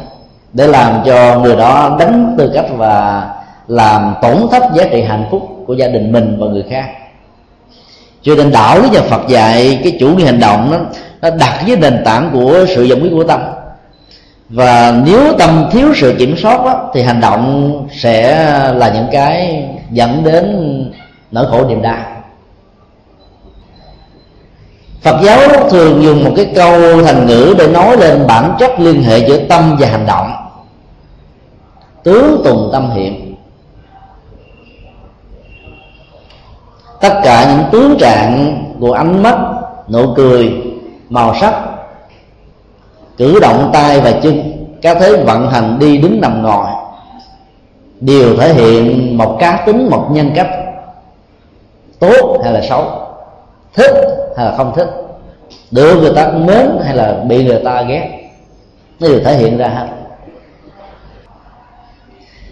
để làm cho người đó đánh tư cách và làm tổn thất giá trị hạnh phúc của gia đình mình và người khác. Cho nên đạo lý nhà Phật dạy cái chủ nghĩa hành động nó, nó đặt với nền tảng của sự dụng ý của tâm. Và nếu tâm thiếu sự kiểm soát đó, thì hành động sẽ là những cái dẫn đến nỗi khổ niềm đau. Phật giáo thường dùng một cái câu thành ngữ để nói lên bản chất liên hệ giữa tâm và hành động. Tướng tùng tâm hiện. Tất cả những tướng trạng của ánh mắt nụ cười màu sắc cử động tay và chân các thế vận hành đi đứng nằm ngồi đều thể hiện một cá tính một nhân cách tốt hay là xấu thích hay là không thích được người ta mến hay là bị người ta ghét nó đều thể hiện ra hết.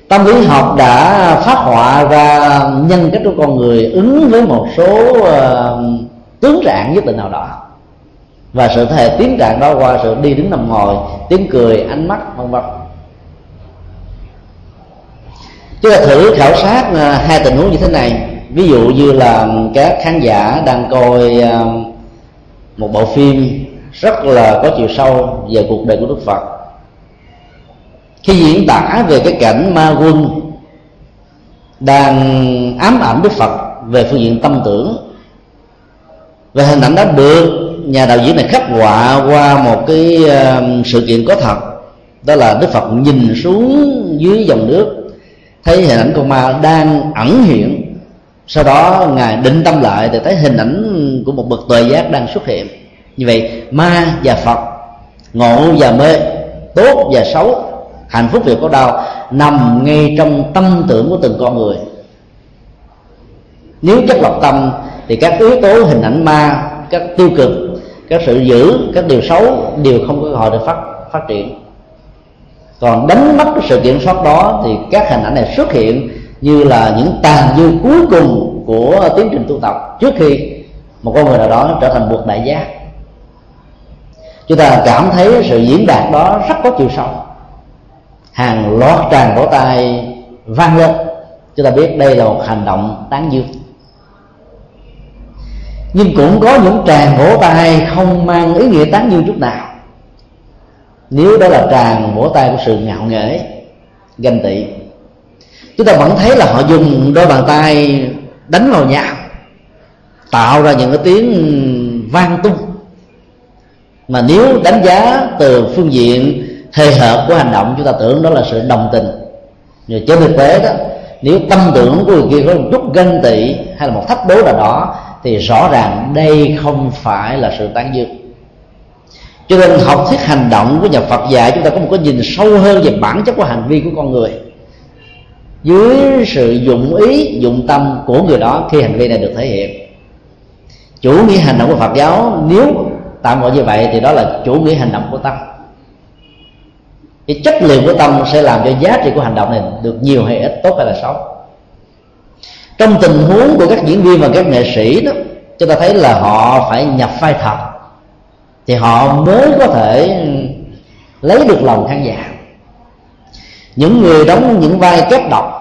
Tâm lý học đã phát họa ra nhân cách của con người ứng với một số uh, tướng trạng nhất định nào đó và sự thể tiến trạng đó qua sự đi đứng nằm ngồi, tiếng cười, ánh mắt, vân vân. Chúng ta thử khảo sát à, hai tình huống như thế này. Ví dụ như là các khán giả đang coi à, một bộ phim rất là có chiều sâu về cuộc đời của đức phật. Khi diễn tả về cái cảnh ma quân đang ám ảnh đức phật về phương diện tâm tưởng, về hình ảnh đó được nhà đạo diễn này khắc họa qua một cái um, sự kiện có thật. Đó là đức phật nhìn xuống dưới dòng nước, thấy hình ảnh con ma đang ẩn hiện. Sau đó ngài định tâm lại thì thấy hình ảnh của một bậc tuệ giác đang xuất hiện. Như vậy, ma và phật, ngộ và mê, tốt và xấu, hạnh phúc và có đau, nằm ngay trong tâm tưởng của từng con người. Nếu chất lọc tâm thì các yếu tố hình ảnh ma, các tiêu cực các sự dữ các điều xấu đều không có cơ hội để phát phát triển. Còn đánh mất cái sự kiểm soát đó thì các hình ảnh này xuất hiện như là những tàn dư cuối cùng của tiến trình tu tập trước khi một con người nào đó trở thành một đại giác chúng ta cảm thấy sự diễn đạt đó rất có chiều sâu. Hàng loạt tràng vỗ tay vang lên. Chúng ta biết đây là một hành động tán dương nhưng cũng có những tràng vỗ tay không mang ý nghĩa tán dương chút nào. Nếu đó là tràng vỗ tay của sự ngạo nghễ, ganh tị, chúng ta vẫn thấy là họ dùng đôi bàn tay đánh vào nhau, tạo ra những cái tiếng vang tung. Mà nếu đánh giá từ phương diện hề hợp của hành động, chúng ta tưởng đó là sự đồng tình. Nhưng trên thực tế đó, nếu tâm tưởng của người kia có một chút ganh tị hay là một thách đố nào đó thì rõ ràng đây không phải là sự tán dương. Cho nên học thuyết hành động của nhà Phật dạy, chúng ta có một cái nhìn sâu hơn về bản chất của hành vi của con người. Dưới sự dụng ý, dụng tâm của người đó khi hành vi này được thể hiện. Chủ nghĩa hành động của Phật giáo, nếu tạm gọi như vậy thì đó là chủ nghĩa hành động của tâm. Cái chất lượng của tâm sẽ làm cho giá trị của hành động này được nhiều hay ít, tốt hay là xấu trong tình huống của các diễn viên và các nghệ sĩ đó, chúng ta thấy là họ phải nhập vai thật thì họ mới có thể lấy được lòng khán giả. Những người đóng những vai kép độc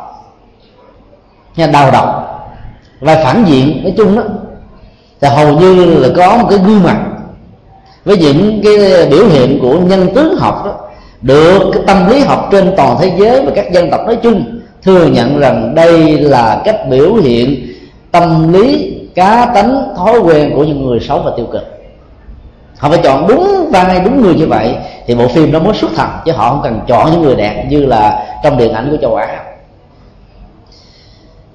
hay đau độc, vai phản diện, nói chung đó thì hầu như là có một cái gương mặt với những cái biểu hiện của nhân tướng học đó, được cái tâm lý học trên toàn thế giới và các dân tộc nói chung thừa nhận rằng đây là cách biểu hiện tâm lý, cá tánh thói quen của những người xấu và tiêu cực. Họ phải chọn đúng vai, đúng người như vậy thì bộ phim đó mới xuất thật chứ họ không cần chọn những người đẹp như là trong điện ảnh của châu á.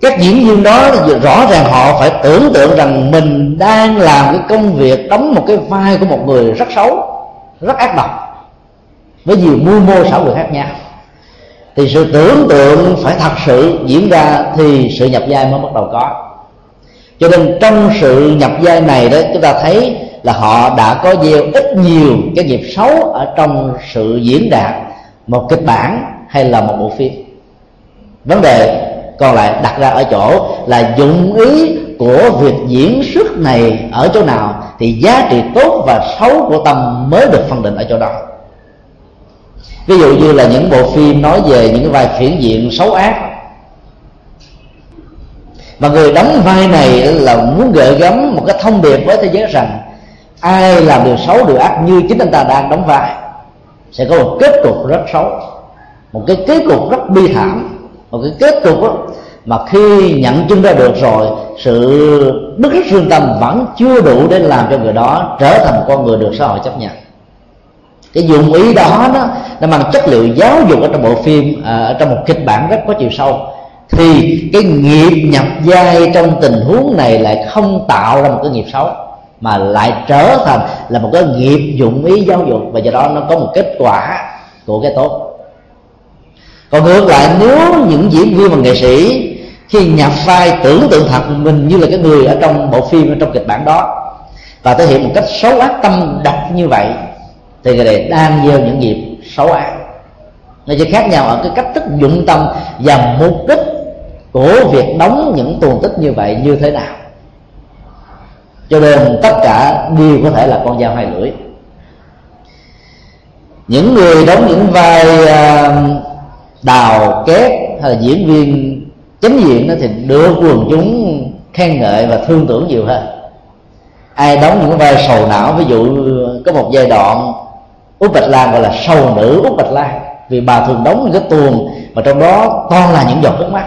Các diễn viên đó rõ ràng họ phải tưởng tượng rằng mình đang làm cái công việc đóng một cái vai của một người rất xấu, rất ác độc, với nhiều mưu mô xã hội khác nhau thì sự tưởng tượng phải thật sự diễn ra thì sự nhập giai mới bắt đầu có. Cho nên trong sự nhập giai này đó, chúng ta thấy là họ đã có gieo ít nhiều cái nghiệp xấu ở trong sự diễn đạt một kịch bản hay là một bộ phim. Vấn đề còn lại đặt ra ở chỗ là dụng ý của việc diễn xuất này ở chỗ nào thì giá trị tốt và xấu của tâm mới được phân định ở chỗ đó ví dụ như là những bộ phim nói về những cái vai phiển diện xấu ác. Mà người đóng vai này là muốn gợi gắm một cái thông điệp với thế giới rằng ai làm điều xấu điều ác như chính anh ta đang đóng vai sẽ có một kết cục rất xấu một cái kết cục rất bi thảm một cái kết cục đó, mà khi nhận chứng ra được rồi sự bức rứt lương tâm vẫn chưa đủ để làm cho người đó trở thành một con người được xã hội chấp nhận cái dụng ý đó, nó nó mang chất liệu giáo dục ở trong bộ phim à, ở trong một kịch bản rất có chiều sâu. Thì cái nghiệp nhập giai trong tình huống này lại không tạo ra một cái nghiệp xấu, mà lại trở thành là một cái nghiệp dụng ý giáo dục, và do đó nó có một kết quả của cái tốt. Còn ngược lại, nếu những diễn viên và nghệ sĩ khi nhập vai tưởng tượng thật mình như là cái người ở trong bộ phim, ở trong kịch bản đó, và thể hiện một cách xấu ác tâm độc như vậy thì người này đang gieo những nghiệp xấu ác nó chỉ khác nhau ở cái cách thức dụng tâm và mục đích của việc đóng những tuần tích như vậy như thế nào. Cho nên tất cả đều có thể là con dao hai lưỡi. Những người đóng những vai à, đào két hay là diễn viên chính diện đó thì đưa quần chúng khen ngợi và thương tưởng nhiều hơn. Ai đóng những vai sầu não, ví dụ có một giai đoạn út bạch lan gọi là sầu nữ út bạch lan. Vì bà thường đóng những cái tuồng mà trong đó toàn là những giọt nước mắt.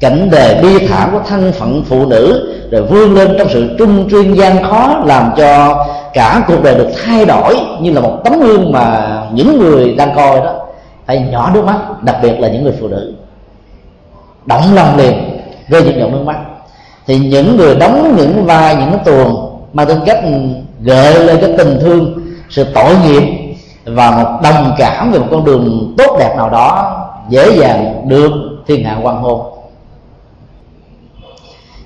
Cảnh đề bi thảm của thân phận phụ nữ rồi vươn lên trong sự trung chuyên gian khó làm cho cả cuộc đời được thay đổi như là một tấm gương mà những người đang coi đó. Phải nhỏ nước mắt, đặc biệt là những người phụ nữ. Động lòng liền, gây những giọt nước mắt. Thì những người đóng những vai, những cái tuồng mang tính cách gợi lên cái tình thương, sự tội nghiệp và một đồng cảm về một con đường tốt đẹp nào đó dễ dàng được thiên hạ quan hôn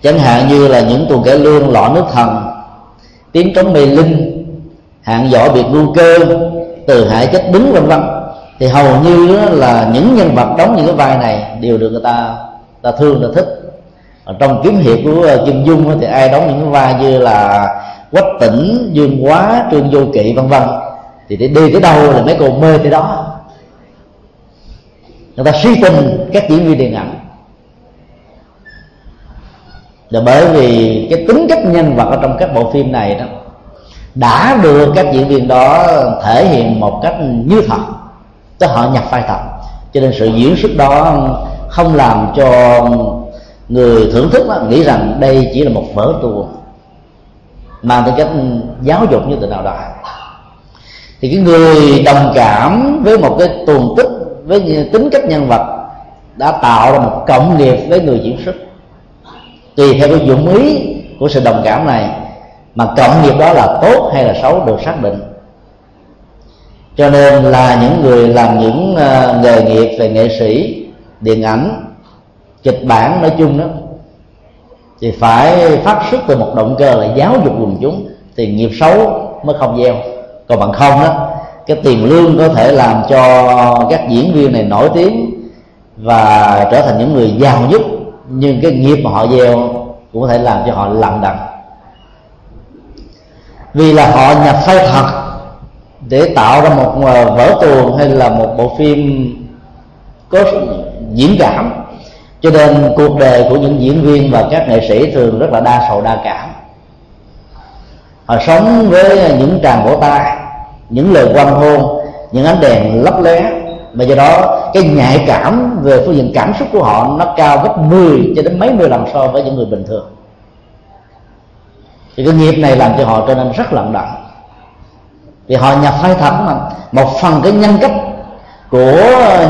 chẳng hạn như là những tuần cải lương lọ nước thần, tiếng trống mê linh, hạng võ biệt ngu cơ, từ hại chết đứng vân vân, thì hầu như là những nhân vật đóng những cái vai này đều được người ta ta thương, ta thích. Ở trong kiếm hiệp của ờ, kim dung thì ai đóng những cái vai như là quách tỉnh, dương quá trương vô kỵ, vân vân thì để đi tới đâu là mấy cô mê tới đó. Người ta suy tình các diễn viên điện ảnh. Là bởi vì cái tính cách nhân vật ở trong các bộ phim này đó đã được các diễn viên đó thể hiện một cách như thật tức họ nhập vai thật cho nên sự diễn xuất đó không làm cho người thưởng thức đó, nghĩ rằng đây chỉ là một vở tuồng mang tính cách giáo dục như thế nào đó thì cái người đồng cảm với một cái tuồng tích, với tính cách nhân vật đã tạo ra một cộng nghiệp với người diễn xuất. Tùy theo cái dụng ý của sự đồng cảm này, mà cộng nghiệp đó là tốt hay là xấu được xác định. Cho nên là những người làm những ờ, nghề nghiệp về nghệ sĩ, điện ảnh, kịch bản nói chung đó, thì phải phát xuất từ một động cơ là giáo dục quần chúng, thì nghiệp xấu mới không gieo còn bằng không đó, cái tiền lương có thể làm cho các diễn viên này nổi tiếng và trở thành những người giàu nhất, nhưng cái nghiệp mà họ gieo cũng có thể làm cho họ lặng đặng. Vì là họ nhập phai thật để tạo ra một ờ, vở tuồng hay là một bộ phim có diễn cảm. Cho nên cuộc đời của những diễn viên và các nghệ sĩ thường rất là đa sầu đa cảm. Họ sống với những tràng vỗ tay những lời quan hôn những ánh đèn lấp lé và do đó, cái nhạy cảm về phương diện cảm xúc của họ nó cao gấp 10 cho đến mấy mươi lần so với những người bình thường. Thì cái nghiệp này làm cho họ trở nên rất lận đận vì họ nhập phai thật mà, một phần cái nhân cách của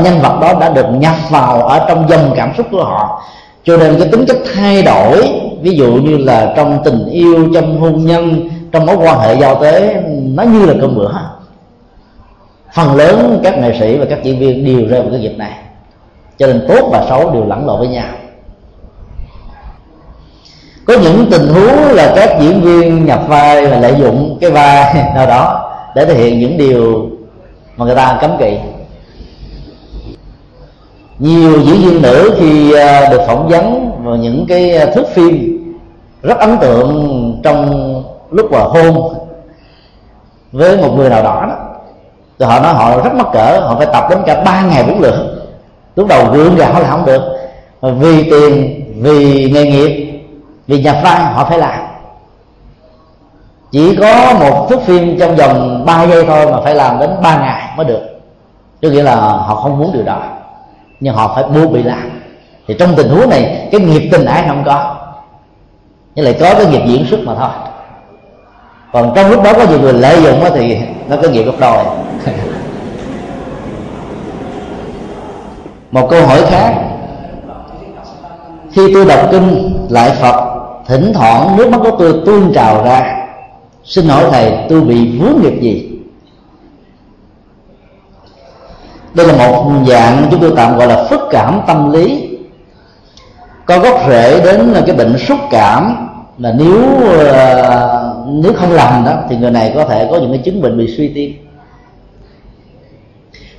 nhân vật đó đã được nhập vào ở trong dòng cảm xúc của họ. Cho nên cái tính chất thay đổi, ví dụ như là trong tình yêu, trong hôn nhân trong mối quan hệ giao tế, nó như là cơm bữa. Phần lớn các nghệ sĩ và các diễn viên đều rơi vào cái dịp này. Cho nên tốt và xấu đều lẫn lộn với nhau. Có những tình huống là các diễn viên nhập vai và lợi dụng cái vai (laughs) nào đó để thể hiện những điều mà người ta cấm kỵ. Nhiều diễn viên nữ khi à, được phỏng vấn vào những cái à, thước phim rất ấn tượng trong lúc mà hôn với một người nào đó đó, thì họ nói họ rất mắc cỡ, họ phải tập đến cả ba ngày bốn lượt. Lúc đầu gượng gạo là không được. Vì tiền, vì nghề nghiệp, vì nhập vai họ phải làm. Chỉ có một thước phim trong vòng 3 giây thôi mà phải làm đến 3 ngày mới được. Có nghĩa là họ không muốn điều đó, nhưng họ phải buộc bị làm. Thì trong tình huống này, cái nghiệp tình ái không có, nhưng lại có cái nghiệp diễn xuất mà thôi còn trong lúc đó có nhiều người lợi dụng thì nó có nghiệp gấp đôi. (laughs) Một câu hỏi khác. Khi tôi đọc kinh lại phật thỉnh thoảng nước mắt của tôi tuôn trào ra. Xin hỏi thầy tôi bị vướng nghiệp gì? Đây là một dạng chúng tôi tạm gọi là phức cảm tâm lý. Có gốc rễ đến cái bệnh xúc cảm là nếu uh, nếu không làm đó thì người này có thể có những cái chứng bệnh bị suy tim.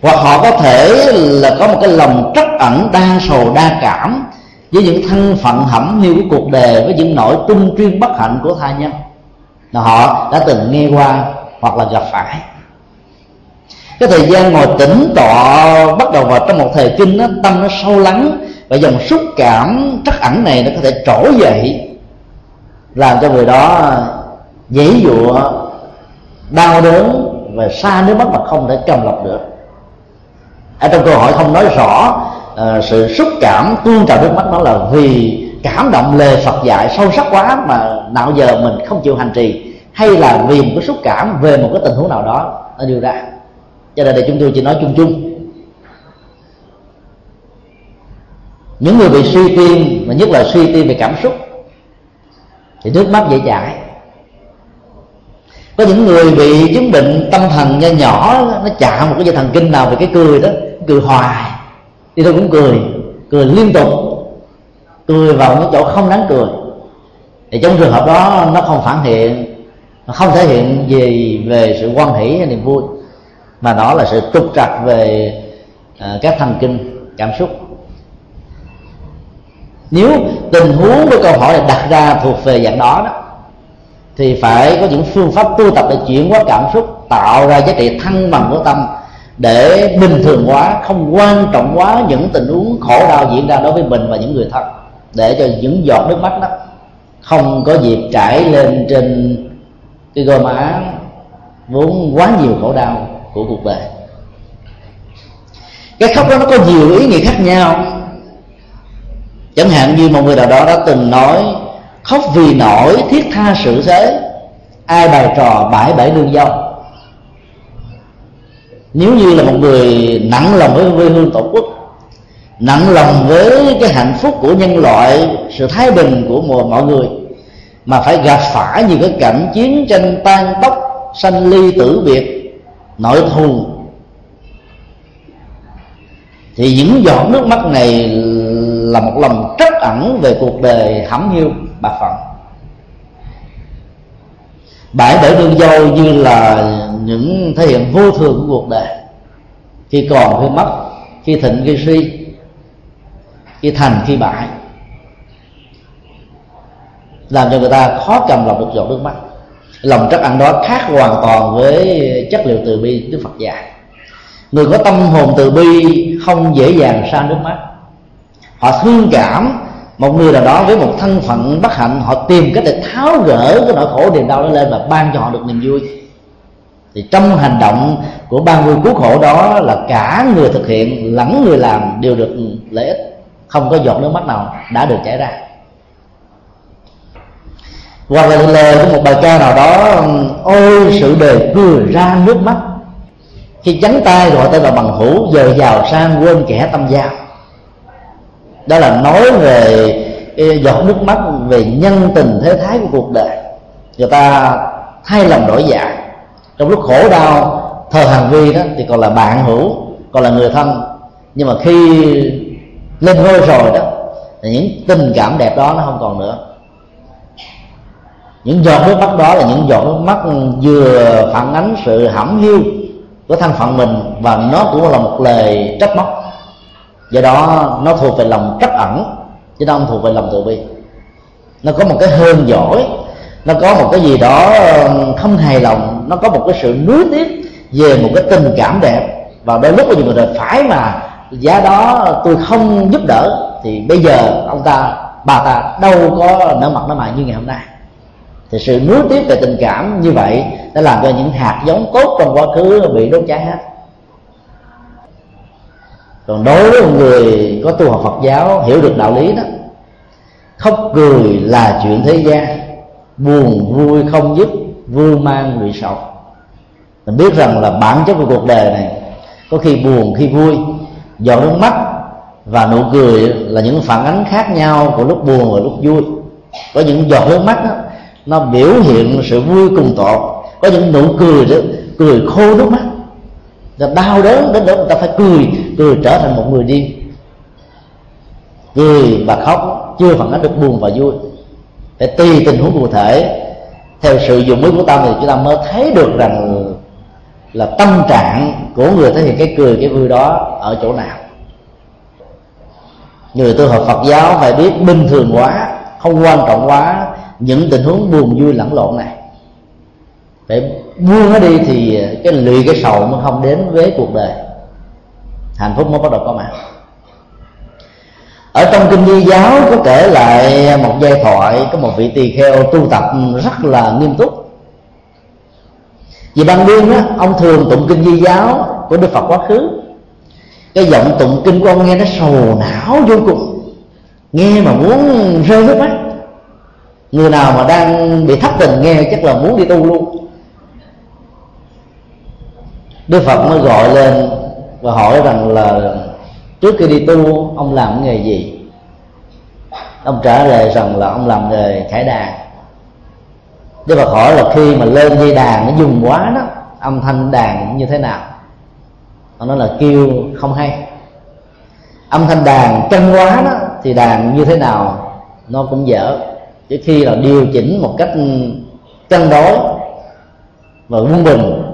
Hoặc họ có thể là có một cái lòng trắc ẩn đa sầu đa cảm với những thân phận hẩm hiu của cuộc đời với những nỗi tung chuyên bất hạnh của tha nhân là họ đã từng nghe qua hoặc là gặp phải. Cái thời gian ngồi tĩnh tọa bắt đầu vào trong một thời kinh đó, tâm nó sâu lắng và dòng xúc cảm trắc ẩn này nó có thể trỗi dậy làm cho người đó dễ dụa đau đớn và xa nước mắt mà không thể cầm lọc được. Ở trong câu hỏi không nói rõ uh, sự xúc cảm tuôn trào nước mắt đó là vì cảm động lời Phật dạy sâu sắc quá mà nào giờ mình không chịu hành trì hay là vì một cái xúc cảm về một cái tình huống nào đó nó đưa ra. Cho nên đây chúng tôi chỉ nói chung chung. Những người bị suy tim mà nhất là suy tim về cảm xúc thì nước mắt dễ chảy có những người bị chứng bệnh tâm thần nho nhỏ nó chạm một cái dây thần kinh nào về cái cười đó cười hoài. Thì tôi cũng cười cười liên tục cười vào những chỗ không đáng cười. Thì trong trường hợp đó nó không phản hiện nó không thể hiện gì về sự quan hỷ hay niềm vui mà đó là sự trục trặc về uh, các thần kinh cảm xúc. Nếu tình huống của câu hỏi này đặt ra thuộc về dạng đó đó thì phải có những phương pháp tu tập để chuyển hóa cảm xúc, tạo ra giá trị thăng bằng của tâm để bình thường hóa, không quan trọng quá những tình huống khổ đau diễn ra đối với mình và những người thân, để cho những giọt nước mắt đó không có dịp trải lên trên cái gò má vốn quá nhiều khổ đau của cuộc đời. Cái khóc đó nó có nhiều ý nghĩa khác nhau. Chẳng hạn như một người nào đó đã từng nói khóc vì nổi thiết tha sự thế. Ai bài trò bãi bãi nương dâu nếu như là một người nặng lòng với quê hương tổ quốc, nặng lòng với cái hạnh phúc của nhân loại, sự thái bình của mọi người, mà phải gặp phải những cái cảnh chiến tranh tan tóc sanh ly tử biệt, nội thù, thì những giọt nước mắt này là một lòng trắc ẩn về cuộc đời hẩm hiu ba phận bãi bể đương dâu như là những thể hiện vô thường của cuộc đời. Khi còn, khi mất, khi thịnh, khi suy, khi thành, khi bại. Làm cho người ta khó cầm lòng được giọt nước mắt. Lòng trắc ẩn đó khác hoàn toàn với chất liệu từ bi đức phật dạy. Người có tâm hồn từ bi không dễ dàng xa nước mắt. Họ thương cảm một người nào đó với một thân phận bất hạnh, họ tìm cách để tháo gỡ cái nỗi khổ niềm đau đó lên và ban cho họ được niềm vui. Thì trong hành động của ban vui cứu khổ đó là cả người thực hiện lẫn người làm đều được lợi ích. Không có giọt nước mắt nào đã được chảy ra. Hoặc là lời của một bài ca nào đó, ôi, sự đời cười ra nước mắt. Khi chắn tay, gọi tên là bằng hữu giờ giàu sang quên kẻ tâm giao đó là nói về giọt nước mắt về nhân tình thế thái của cuộc đời. Người ta thay lòng đổi dạ trong lúc khổ đau, thờ hàng vi đó, thì còn là bạn hữu, còn là người thân. Nhưng mà khi lên ngôi rồi đó, thì những tình cảm đẹp đó nó không còn nữa. Những giọt nước mắt đó là những giọt nước mắt vừa phản ánh sự hẩm hiu của thân phận mình và nó cũng là một lời trách móc do đó, nó thuộc về lòng trắc ẩn, chứ nó không thuộc về lòng từ bi. Nó có một cái hơn giỏi nó có một cái gì đó không hài lòng, nó có một cái sự nuối tiếc về một cái tình cảm đẹp. Và đôi lúc nhiều người phải mà giá đó tôi không giúp đỡ, thì bây giờ ông ta, bà ta đâu có nở mặt nở mày như ngày hôm nay. Thì sự nuối tiếc về tình cảm như vậy đã làm cho những hạt giống tốt trong quá khứ bị đốt cháy hết còn đối với một người có tu học Phật giáo hiểu được đạo lý đó khóc cười là chuyện thế gian. Buồn vui không dứt vui mang lụy sầu. Mình biết rằng là bản chất của cuộc đời này có khi buồn khi vui giọt nước mắt và nụ cười là những phản ánh khác nhau của lúc buồn và lúc vui. Có những giọt nước mắt đó, nó biểu hiện sự vui cùng tột có những nụ cười đó cười khô nước mắt. Là đau đớn đến đó người ta phải cười cười trở thành một người điên. Cười và khóc, chưa phản ánh được buồn và vui. Để tùy tình huống cụ thể, theo sự dùng ý của tâm thì chúng ta mới thấy được rằng là tâm trạng của người thể hiện cái cười, cái vui đó ở chỗ nào. Người tu học Phật giáo phải biết bình thường quá, không quan trọng quá những tình huống buồn, vui, lẫn lộn này. Để buông nó đi thì cái lụy, cái sầu mới không đến với cuộc đời hạnh phúc mới bắt đầu có mặt. Ở trong kinh di giáo có kể lại một giai thoại, có một vị tỳ kheo tu tập rất là nghiêm túc. Vì ban đêm á, ông thường tụng kinh di giáo của đức phật quá khứ. Cái giọng tụng kinh của ông nghe nó sầu não vô cùng. Nghe mà muốn rơi nước mắt. Người nào mà đang bị thất tình nghe chắc là muốn đi tu luôn. Đức phật mới gọi lên và hỏi rằng là trước khi đi tu, ông làm nghề gì? Ông trả lời rằng là ông làm nghề khải đàn. Đức phật hỏi là khi mà lên dây đàn nó dùng quá đó, âm thanh đàn như thế nào? Ông nói là kêu không hay. Âm thanh đàn căng quá đó, thì đàn như thế nào nó cũng dở. Chứ khi là điều chỉnh một cách cân đối và quân bình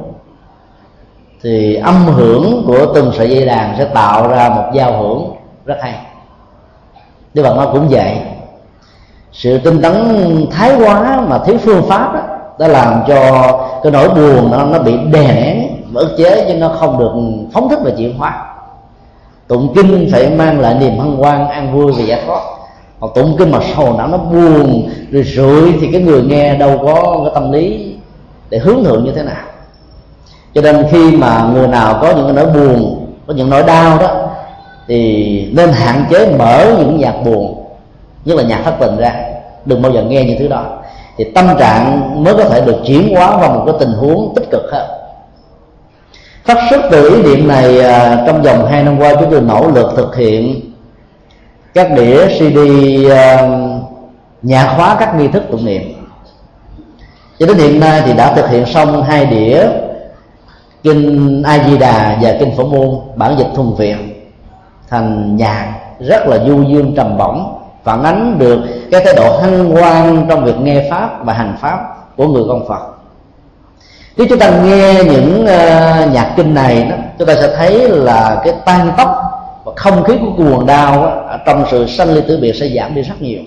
thì âm hưởng của từng sợi dây đàn sẽ tạo ra một giao hưởng rất hay. Đức Phật nói cũng vậy. Sự tinh tấn thái quá mà thiếu phương pháp đó, đã làm cho cái nỗi buồn nó nó bị đè nén và ức chế chứ nó không được phóng thích và chuyển hóa. Tụng kinh phải mang lại niềm hân hoan an vui và giải thoát. Còn tụng kinh mà sầu não nó buồn rồi rượi thì cái người nghe đâu có cái tâm lý để hướng thượng như thế nào cho nên khi mà người nào có những cái nỗi buồn, có những nỗi đau đó, thì nên hạn chế mở những nhạc buồn, nhất là nhạc thất tình ra. Đừng bao giờ nghe những thứ đó. Thì tâm trạng mới có thể được chuyển hóa vào một cái tình huống tích cực hơn. Phát xuất từ ý niệm này à, trong vòng hai năm qua, chúng tôi nỗ lực thực hiện các đĩa cd à, nhạc hóa các nghi thức tụng niệm. Cho đến hiện nay thì đã thực hiện xong hai đĩa kinh a di đà và kinh phổ môn bản dịch thuần việt thành nhạc rất là du dương trầm bổng phản ánh được cái thái độ hân hoan trong việc nghe pháp và hành pháp của người con phật. Nếu chúng ta nghe những uh, nhạc kinh này đó chúng ta sẽ thấy là cái tan tóc và không khí của cuồng đau đó, trong sự sanh ly tử biệt sẽ giảm đi rất nhiều.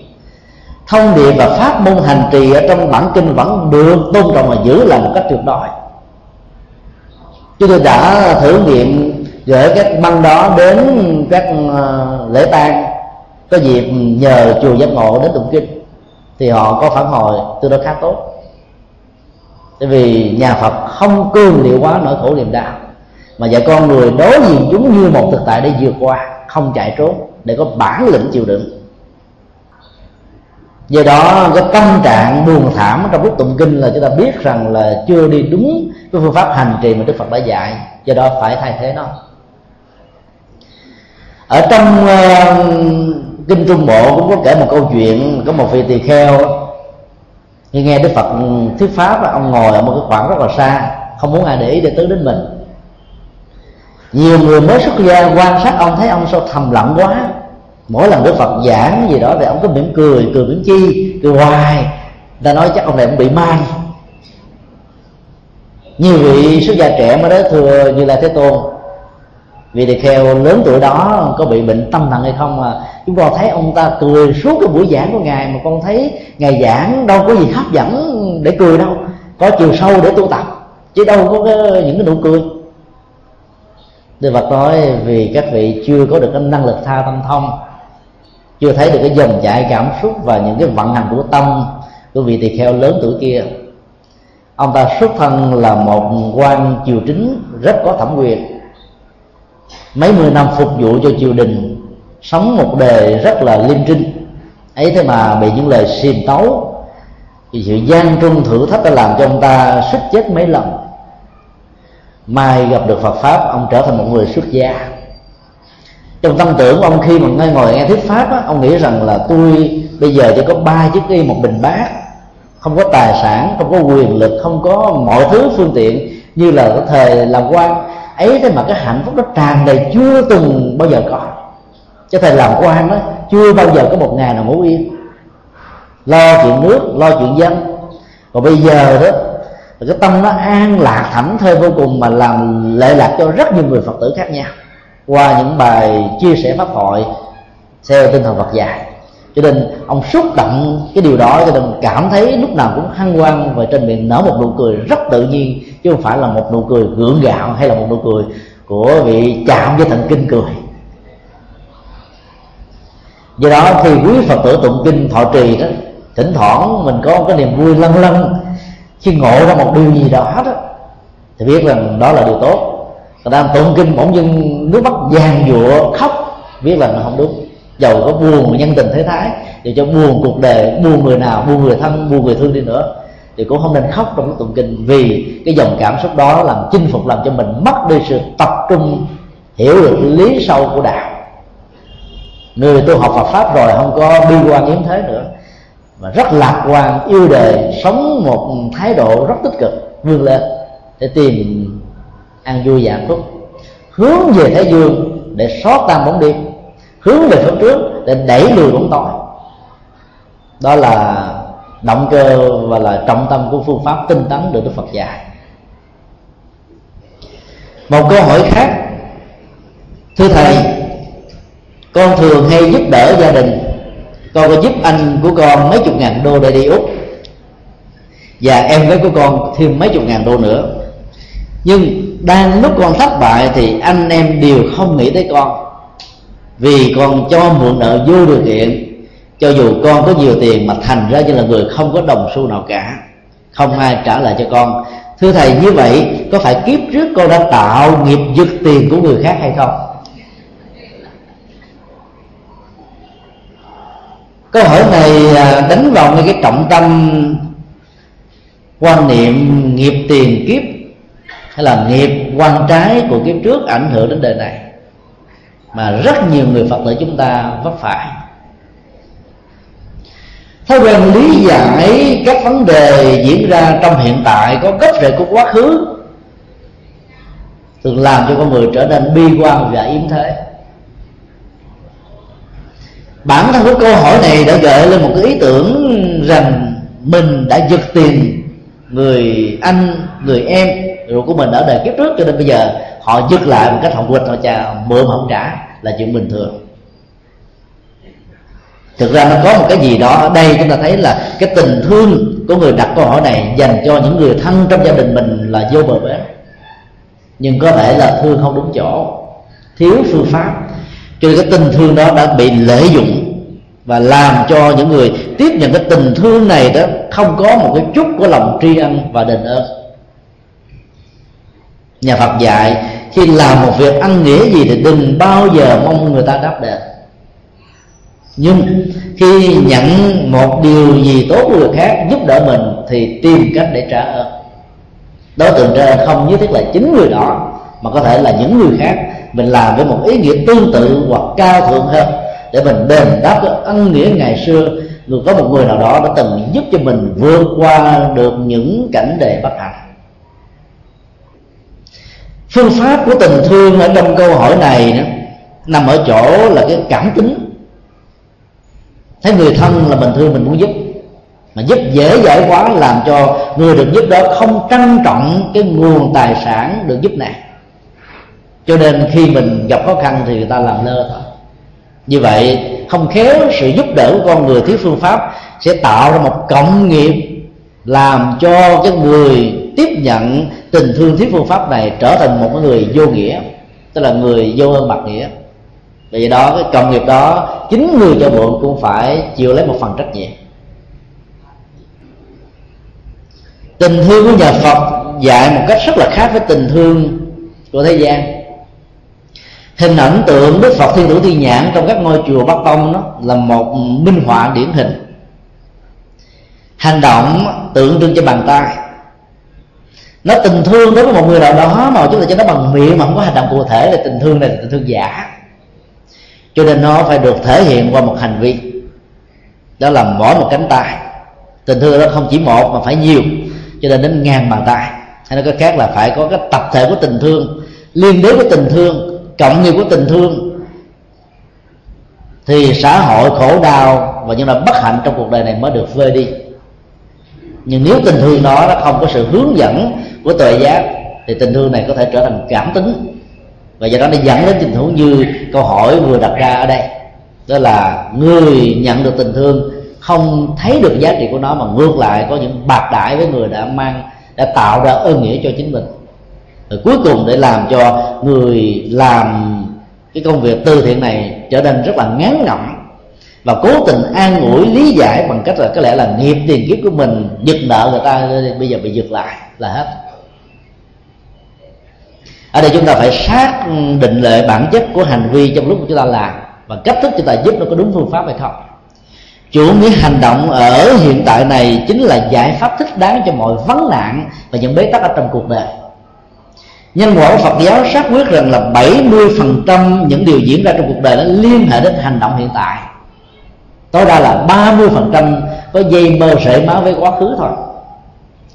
Thông điệp và pháp môn hành trì ở trong bản kinh vẫn được tôn trọng và giữ lại một cách tuyệt đối chúng tôi đã thử nghiệm gửi các băng đó đến các ờ, lễ tang. Có dịp nhờ chùa giác ngộ đến tụng kinh, thì họ có phản hồi tôi đó khá tốt. Tại vì nhà phật không cương liệu quá nỗi khổ niềm đau, mà dạy con người đối diện chúng như một thực tại để vượt qua, không chạy trốn, để có bản lĩnh chịu đựng do đó cái tâm trạng buồn thảm trong lúc tụng kinh là chúng ta biết rằng là chưa đi đúng cái phương pháp hành trì mà đức phật đã dạy. Do đó phải thay thế nó. Ở trong uh, kinh trung bộ cũng có kể một câu chuyện có một vị tỳ kheo khi nghe đức phật thuyết pháp ông ngồi ở một cái khoảng rất là xa không muốn ai để ý để tới đến mình. Nhiều người mới xuất gia quan sát ông thấy ông sao thầm lặng quá mỗi lần đức phật giảng gì đó thì ông cứ mỉm cười cười mỉm chi cười hoài. Ta nói chắc ông này cũng bị mai. Nhiều vị xuất gia trẻ mới đó thưa như là thế tôn vì tỳ kheo lớn tuổi đó có bị bệnh tâm thần hay không mà chúng con thấy ông ta cười suốt cái buổi giảng của ngài mà con thấy ngài giảng đâu có gì hấp dẫn để cười đâu. Có chiều sâu để tu tập chứ đâu có cái, những cái nụ cười. Đức Phật nói vì các vị chưa có được cái năng lực tha tâm thông chưa thấy được cái dòng chảy cảm xúc và những cái vận hành của tâm của vị tỳ kheo lớn tuổi kia. Ông ta xuất thân là một quan triều chính rất có thẩm quyền. Mấy mươi năm phục vụ cho triều đình, sống một đời rất là liêm trinh. Ấy thế mà bị những lời xiềm tấu thì sự gian trung thử thách đã làm cho ông ta suýt chết mấy lần. Mai gặp được Phật pháp, ông trở thành một người xuất gia trong tâm tưởng ông khi mà ngay ngồi nghe thuyết pháp á, ông nghĩ rằng là tôi bây giờ chỉ có ba chiếc y một bình bát. Không có tài sản không có quyền lực không có mọi thứ phương tiện như là cái thời làm quan. Ấy thế mà cái hạnh phúc nó tràn đầy chưa từng bao giờ có. Cho thầy làm quan đó chưa bao giờ có một ngày nào ngủ yên. Lo chuyện nước lo chuyện dân. Còn bây giờ đó cái tâm nó an lạc thảnh thơi vô cùng mà làm lệ lạc cho rất nhiều người phật tử khác nhau qua những bài chia sẻ pháp thoại theo tinh thần Phật dạy. Cho nên, ông xúc động cái điều đó, cho nên cảm thấy lúc nào cũng hăng hoan và trên miệng nở một nụ cười rất tự nhiên, chứ không phải là một nụ cười gượng gạo hay là một nụ cười của vị chạm với thần kinh cười. Do đó thì quý phật tử tụng kinh thọ trì đó, thỉnh thoảng mình có một cái niềm vui lân lân khi ngộ ra một điều gì đó đó, thì biết rằng đó là điều tốt người ta tụng kinh bỗng dưng nước mắt vàng dụa, khóc biết rằng là không đúng. Dầu có buồn nhân tình thế thái, thì cho buồn cuộc đời, buồn người nào, buồn người thân, buồn người thương đi nữa, thì cũng không nên khóc trong cái tụng kinh. Vì cái dòng cảm xúc đó làm chinh phục, làm cho mình mất đi sự tập trung, hiểu được lý sâu của đạo. Người tu học Phật pháp rồi không có bi quan yếm thế nữa, mà rất lạc quan, yêu đời sống một thái độ rất tích cực, vươn lên để tìm an vui và hạnh phúc. Hướng về thái dương để xóa tan bóng đêm. Hướng về phía trước để đẩy lùi bóng tối. Đó là động cơ và là trọng tâm của phương pháp tinh tấn được Đức Phật dạy. Một câu hỏi khác. Thưa thầy, con thường hay giúp đỡ gia đình. Con có giúp anh của con mấy chục ngàn đô để đi úc? Và em gái của con thêm mấy chục ngàn đô nữa. Nhưng đang lúc con thất bại thì anh em đều không nghĩ tới con. Vì con cho mượn nợ vô điều kiện, cho dù con có nhiều tiền mà thành ra như là người không có đồng xu nào cả. Không ai trả lại cho con. Thưa thầy, như vậy có phải kiếp trước con đã tạo nghiệp giật tiền của người khác hay không? Câu hỏi này à, đánh vào ngay cái trọng tâm quan niệm nghiệp tiền kiếp hay là nghiệp quan trái của kiếp trước ảnh hưởng đến đời này mà rất nhiều người phật tử chúng ta vấp phải. Thói quen lý giải các vấn đề diễn ra trong hiện tại có gốc rễ của quá khứ, thường làm cho con người trở nên bi quan và yếm thế. Bản thân của câu hỏi này đã gợi lên một cái ý tưởng rằng mình đã giật tiền, người anh, người em của mình ở đời kiếp trước cho nên bây giờ họ dứt lại một cách họ quên họ trả mượn không trả là chuyện bình thường. Thực ra nó có một cái gì đó, ở đây chúng ta thấy là cái tình thương của người đặt câu hỏi này dành cho những người thân trong gia đình mình là vô bờ bến. Nhưng có thể là thương không đúng chỗ. Thiếu phương pháp. Cho nên cái tình thương đó đã bị lợi dụng và làm cho những người tiếp nhận cái tình thương này đó không có một cái chút của lòng tri ân và đền ơn nhà Phật dạy, khi làm một việc ăn nghĩa gì thì đừng bao giờ mong người ta đáp đền nhưng khi nhận một điều gì tốt của người khác giúp đỡ mình thì tìm cách để trả ơn. Đối tượng trả ơn không nhất thiết là chính người đó, mà có thể là những người khác. Mình làm với một ý nghĩa tương tự hoặc cao thượng hơn để mình đền đáp cái ân nghĩa ngày xưa. Người có một người nào đó đã từng giúp cho mình vượt qua được những cảnh đề bất hạnh phương pháp của tình thương ở trong câu hỏi này đó, nằm ở chỗ là cái cảm tính. Thấy người thân là mình thương mình muốn giúp. Mà giúp dễ dãi quá làm cho người được giúp đó không trân trọng cái nguồn tài sản được giúp này. Cho nên khi mình gặp khó khăn thì người ta làm lơ thôi. Như vậy không khéo sự giúp đỡ của con người thiếu phương pháp sẽ tạo ra một cộng nghiệp làm cho cái người tiếp nhận tình thương thiết phương pháp này trở thành một người vô nghĩa, tức là người vô ơn bạc nghĩa. Vì đó, cái công nghiệp đó, chính người cho mượn cũng phải chịu lấy một phần trách nhiệm. Tình thương của nhà phật dạy một cách rất là khác với tình thương của thế gian. Hình ảnh tượng đức phật thiên thủ thiên nhãn trong các ngôi chùa bắc tông đó là một minh họa điển hình. Hành động tượng trưng cho bàn tay nó tình thương đối với một người nào đó mà chúng ta cho nó bằng miệng mà không có hành động cụ thể là tình thương này là tình thương giả. Cho nên nó phải được thể hiện qua một hành vi. Đó là mỗi một cánh tay. Tình thương đó không chỉ một mà phải nhiều. Cho nên đến ngàn bàn tay. Hay nói cái khác là phải có cái tập thể của tình thương, liên đới của tình thương, cộng nghiệp của tình thương. Thì xã hội khổ đau và những là bất hạnh trong cuộc đời này mới được vơi đi. Nhưng nếu tình thương đó nó không có sự hướng dẫn của tuệ giác, thì tình thương này có thể trở thành cảm tính. Và do đó nó dẫn đến tình huống như câu hỏi vừa đặt ra ở đây. Đó là người nhận được tình thương không thấy được giá trị của nó mà ngược lại có những bạc đại với người đã mang, đã tạo ra ơn nghĩa cho chính mình. Rồi cuối cùng để làm cho người làm cái công việc từ thiện này trở nên rất là ngán ngẩm và cố tình an ủi, lý giải bằng cách là có lẽ là nghiệp tiền kiếp của mình, giật nợ người ta, bây giờ bị giật lại là hết ở đây chúng ta phải xác định lại bản chất của hành vi trong lúc chúng ta làm và cách thức chúng ta giúp nó có đúng phương pháp hay không. Chủ nghĩa hành động ở hiện tại này chính là giải pháp thích đáng cho mọi vấn nạn và những bế tắc ở trong cuộc đời. Nhân quả của Phật giáo xác quyết rằng là 70% những điều diễn ra trong cuộc đời nó liên hệ đến hành động hiện tại. Tối đa là 30% có dây mơ sợi máu với quá khứ thôi.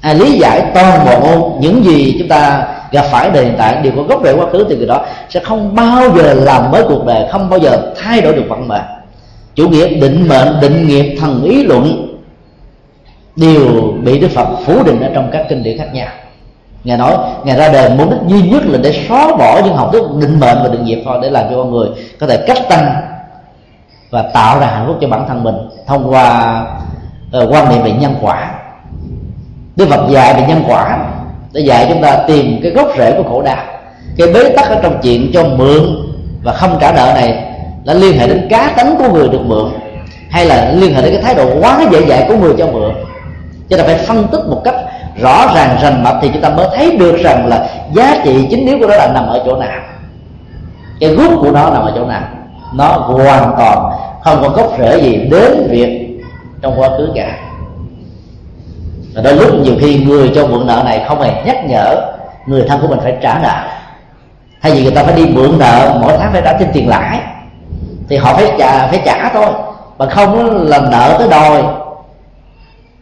À, lý giải toàn bộ những gì chúng ta gặp phải đề hiện tại đều có gốc rễ quá khứ thì người đó sẽ không bao giờ làm mới cuộc đời không bao giờ thay đổi được vận mệnh. Chủ nghĩa định mệnh định nghiệp thần ý luận đều bị đức phật phủ định ở trong các kinh điển khác nhau. Ngài nói ngài ra đời mục đích duy nhất là để xóa bỏ những học thuyết định mệnh và định nghiệp thôi để làm cho con người có thể cách tăng và tạo ra hạnh phúc cho bản thân mình thông qua uh, quan niệm về nhân quả. Đức phật dạy về nhân quả để dạy chúng ta tìm cái gốc rễ của khổ đau. Cái bế tắc ở trong chuyện cho mượn và không trả nợ này là liên hệ đến cá tánh của người được mượn, hay là liên hệ đến cái thái độ quá dễ dãi của người cho mượn. Cho nên phải phân tích một cách rõ ràng, rành mạch thì chúng ta mới thấy được rằng là giá trị chính yếu của nó là nằm ở chỗ nào. Cái gốc của nó nằm ở chỗ nào. Nó hoàn toàn không có gốc rễ gì đến việc trong quá khứ cả và đôi lúc nhiều khi người cho mượn nợ này không hề nhắc nhở, người thân của mình phải trả nợ. Hay vì người ta phải đi mượn nợ, mỗi tháng phải trả thêm tiền lãi, thì họ phải trả phải trả thôi. Mà không là nợ tới đòi.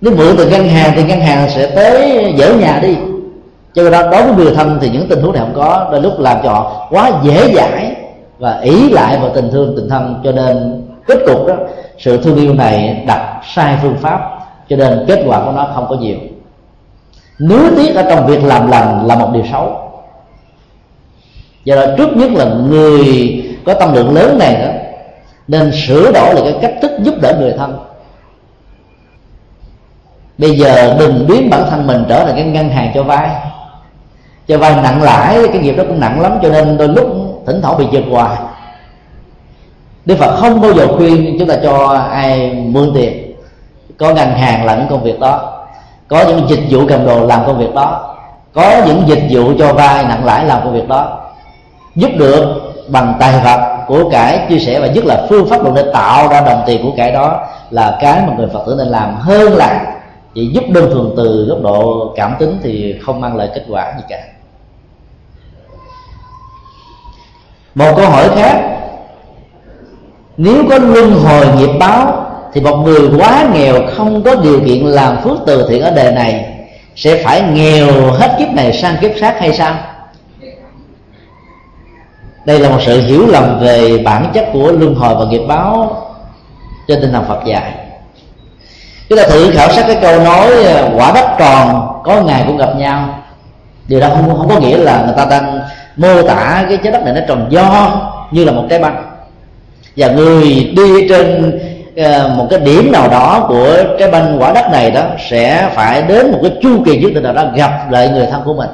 Nếu mượn từ ngân hàng, thì ngân hàng sẽ tới dỡ nhà đi. Cho nên đối với người thân thì những tình huống này không có. Đôi lúc làm cho họ quá dễ dãi và ý lại vào tình thương, tình thân. Cho nên kết cục đó, sự thương yêu này đặt sai phương pháp cho nên kết quả của nó không có nhiều. Nuối tiếc ở trong việc làm lành là một điều xấu. Do đó trước nhất là người có tâm lượng lớn này đó, nên sửa đổi lại cái cách thức giúp đỡ người thân. Bây giờ đừng biến bản thân mình trở thành cái ngân hàng cho vay. Cho vay nặng lãi, cái nghiệp đó cũng nặng lắm, cho nên đôi lúc thỉnh thoảng bị giật hoài. Đức Phật không bao giờ khuyên chúng ta cho ai mượn tiền có ngân hàng làm những công việc đó. Có những dịch vụ cầm đồ làm công việc đó. Có những dịch vụ cho vay nặng lãi làm công việc đó. Giúp được bằng tài vật của cải chia sẻ và nhất là phương pháp luận để tạo ra đồng tiền của cải đó là cái mà người phật tử nên làm hơn là chỉ giúp đơn thuần từ góc độ cảm tính thì không mang lại kết quả gì cả. Một câu hỏi khác. Nếu có luân hồi nghiệp báo thì một người quá nghèo không có điều kiện làm phước từ thiện ở đời này, sẽ phải nghèo hết kiếp này sang kiếp khác hay sao? Đây là một sự hiểu lầm về bản chất của luân hồi và nghiệp báo trên tinh thần phật dạy. Chúng ta thử khảo sát cái câu nói à, quả đất tròn có ngày cũng gặp nhau. Điều đó không không có nghĩa là người ta đang mô tả cái trái đất này nó tròn do như là một trái băng. Và người đi trên Ờ, một cái điểm nào đó của trái banh quả đất này đó sẽ phải đến một cái chu kỳ nhất định nào đó gặp lại người thân của mình.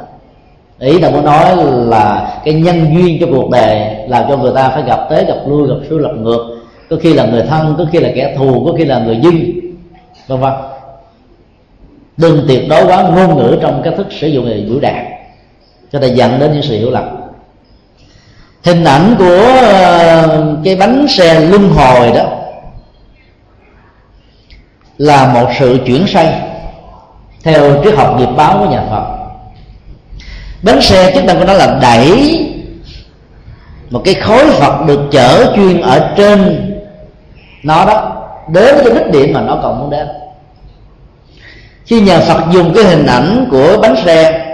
Ý là muốn nói là cái nhân duyên cho cuộc đời làm cho người ta phải gặp tới, gặp lui, gặp xuôi, gặp ngược. Có khi là người thân, có khi là kẻ thù, có khi là người dưng vân vân. Đừng tuyệt đối quá ngôn ngữ trong cách thức sử dụng người biểu đạt cho ta dẫn đến những sự hiểu lầm. Hình ảnh của ờ, cái bánh xe luân hồi đó là một sự chuyển say theo triết học nghiệp báo của nhà Phật bánh xe chức năng của nó là đẩy một cái khối Phật được chở chuyên ở trên nó đó đến cái đích điểm mà nó còn muốn đến khi nhà Phật dùng cái hình ảnh của bánh xe,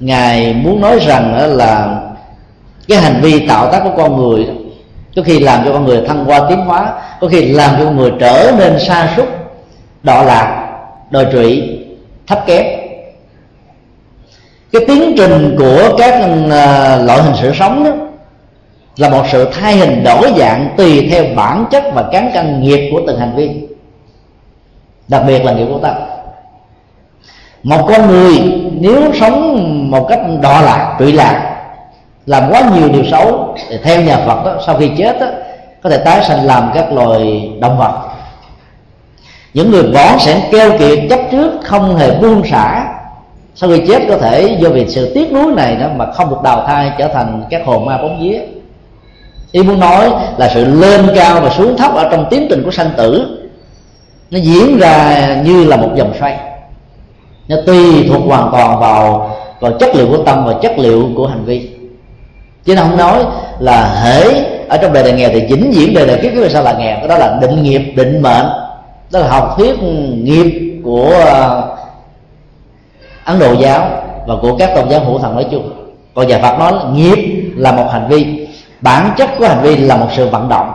ngài muốn nói rằng là cái hành vi tạo tác của con người đó có khi làm cho con người thăng hoa tiến hóa, có khi làm cho con người trở nên sa sút đọa lạc đòi trụy, thấp kém. Cái tiến trình của các à, loại hình sự sống đó là một sự thay hình đổi dạng tùy theo bản chất và cán cân nghiệp của từng hành vi, đặc biệt là nghiệp của ta. Một con người nếu sống một cách đọa lạc, trụy lạc làm quá nhiều điều xấu thì theo nhà Phật đó, sau khi chết đó, có thể tái sanh làm các loài động vật. Những người bỏ sẽ keo kiệt chấp trước không hề buông xả. Sau khi chết có thể do vì sự tiếc nuối này đó mà không được đào thai trở thành các hồn ma bóng vía. Ý muốn nói là sự lên cao và xuống thấp ở trong tiến trình của sanh tử nó diễn ra như là một dòng xoay. Nó tùy thuộc hoàn toàn vào vào chất liệu của tâm và chất liệu của hành vi chứ nó không nói là hễ ở trong đời đời nghèo thì vĩnh viễn đời đời kiếp kiếp sao là nghèo. Cái đó là định nghiệp, định mệnh. Đó là học thuyết nghiệp của ờ, ấn độ giáo và của các tôn giáo hữu thần nói chung. Còn nhà phật nói là nghiệp là một hành vi. Bản chất của hành vi là một sự vận động.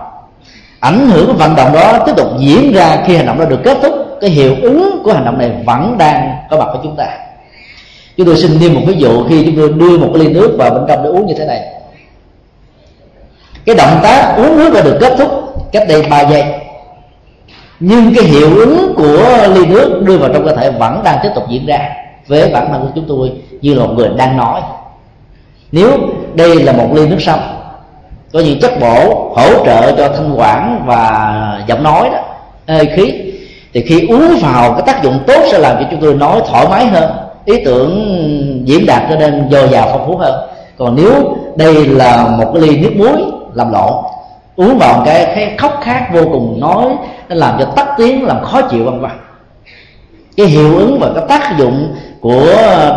Ảnh hưởng của vận động đó tiếp tục diễn ra khi hành động đó được kết thúc. Cái hiệu ứng của hành động này vẫn đang có mặt với chúng ta. Chúng tôi xin nêu một ví dụ khi chúng tôi đưa một cái ly nước vào bên trong để uống như thế này cái động tác uống nước đã được kết thúc cách đây 3 giây. Nhưng cái hiệu ứng của ly nước đưa vào trong cơ thể vẫn đang tiếp tục diễn ra với bản thân của chúng tôi như là một người đang nói. Nếu đây là một ly nước sông, có những chất bổ hỗ trợ cho thanh quản và giọng nói đó hơi khí, thì khi uống vào cái tác dụng tốt sẽ làm cho chúng tôi nói thoải mái hơn, ý tưởng diễn đạt cho nên dồi dào phong phú hơn. Còn nếu đây là một cái ly nước muối làm lộn uống vào cái cái khóc khát vô cùng nói, nó làm cho tắt tiếng, làm khó chịu vân vân. Cái hiệu ứng và cái tác dụng của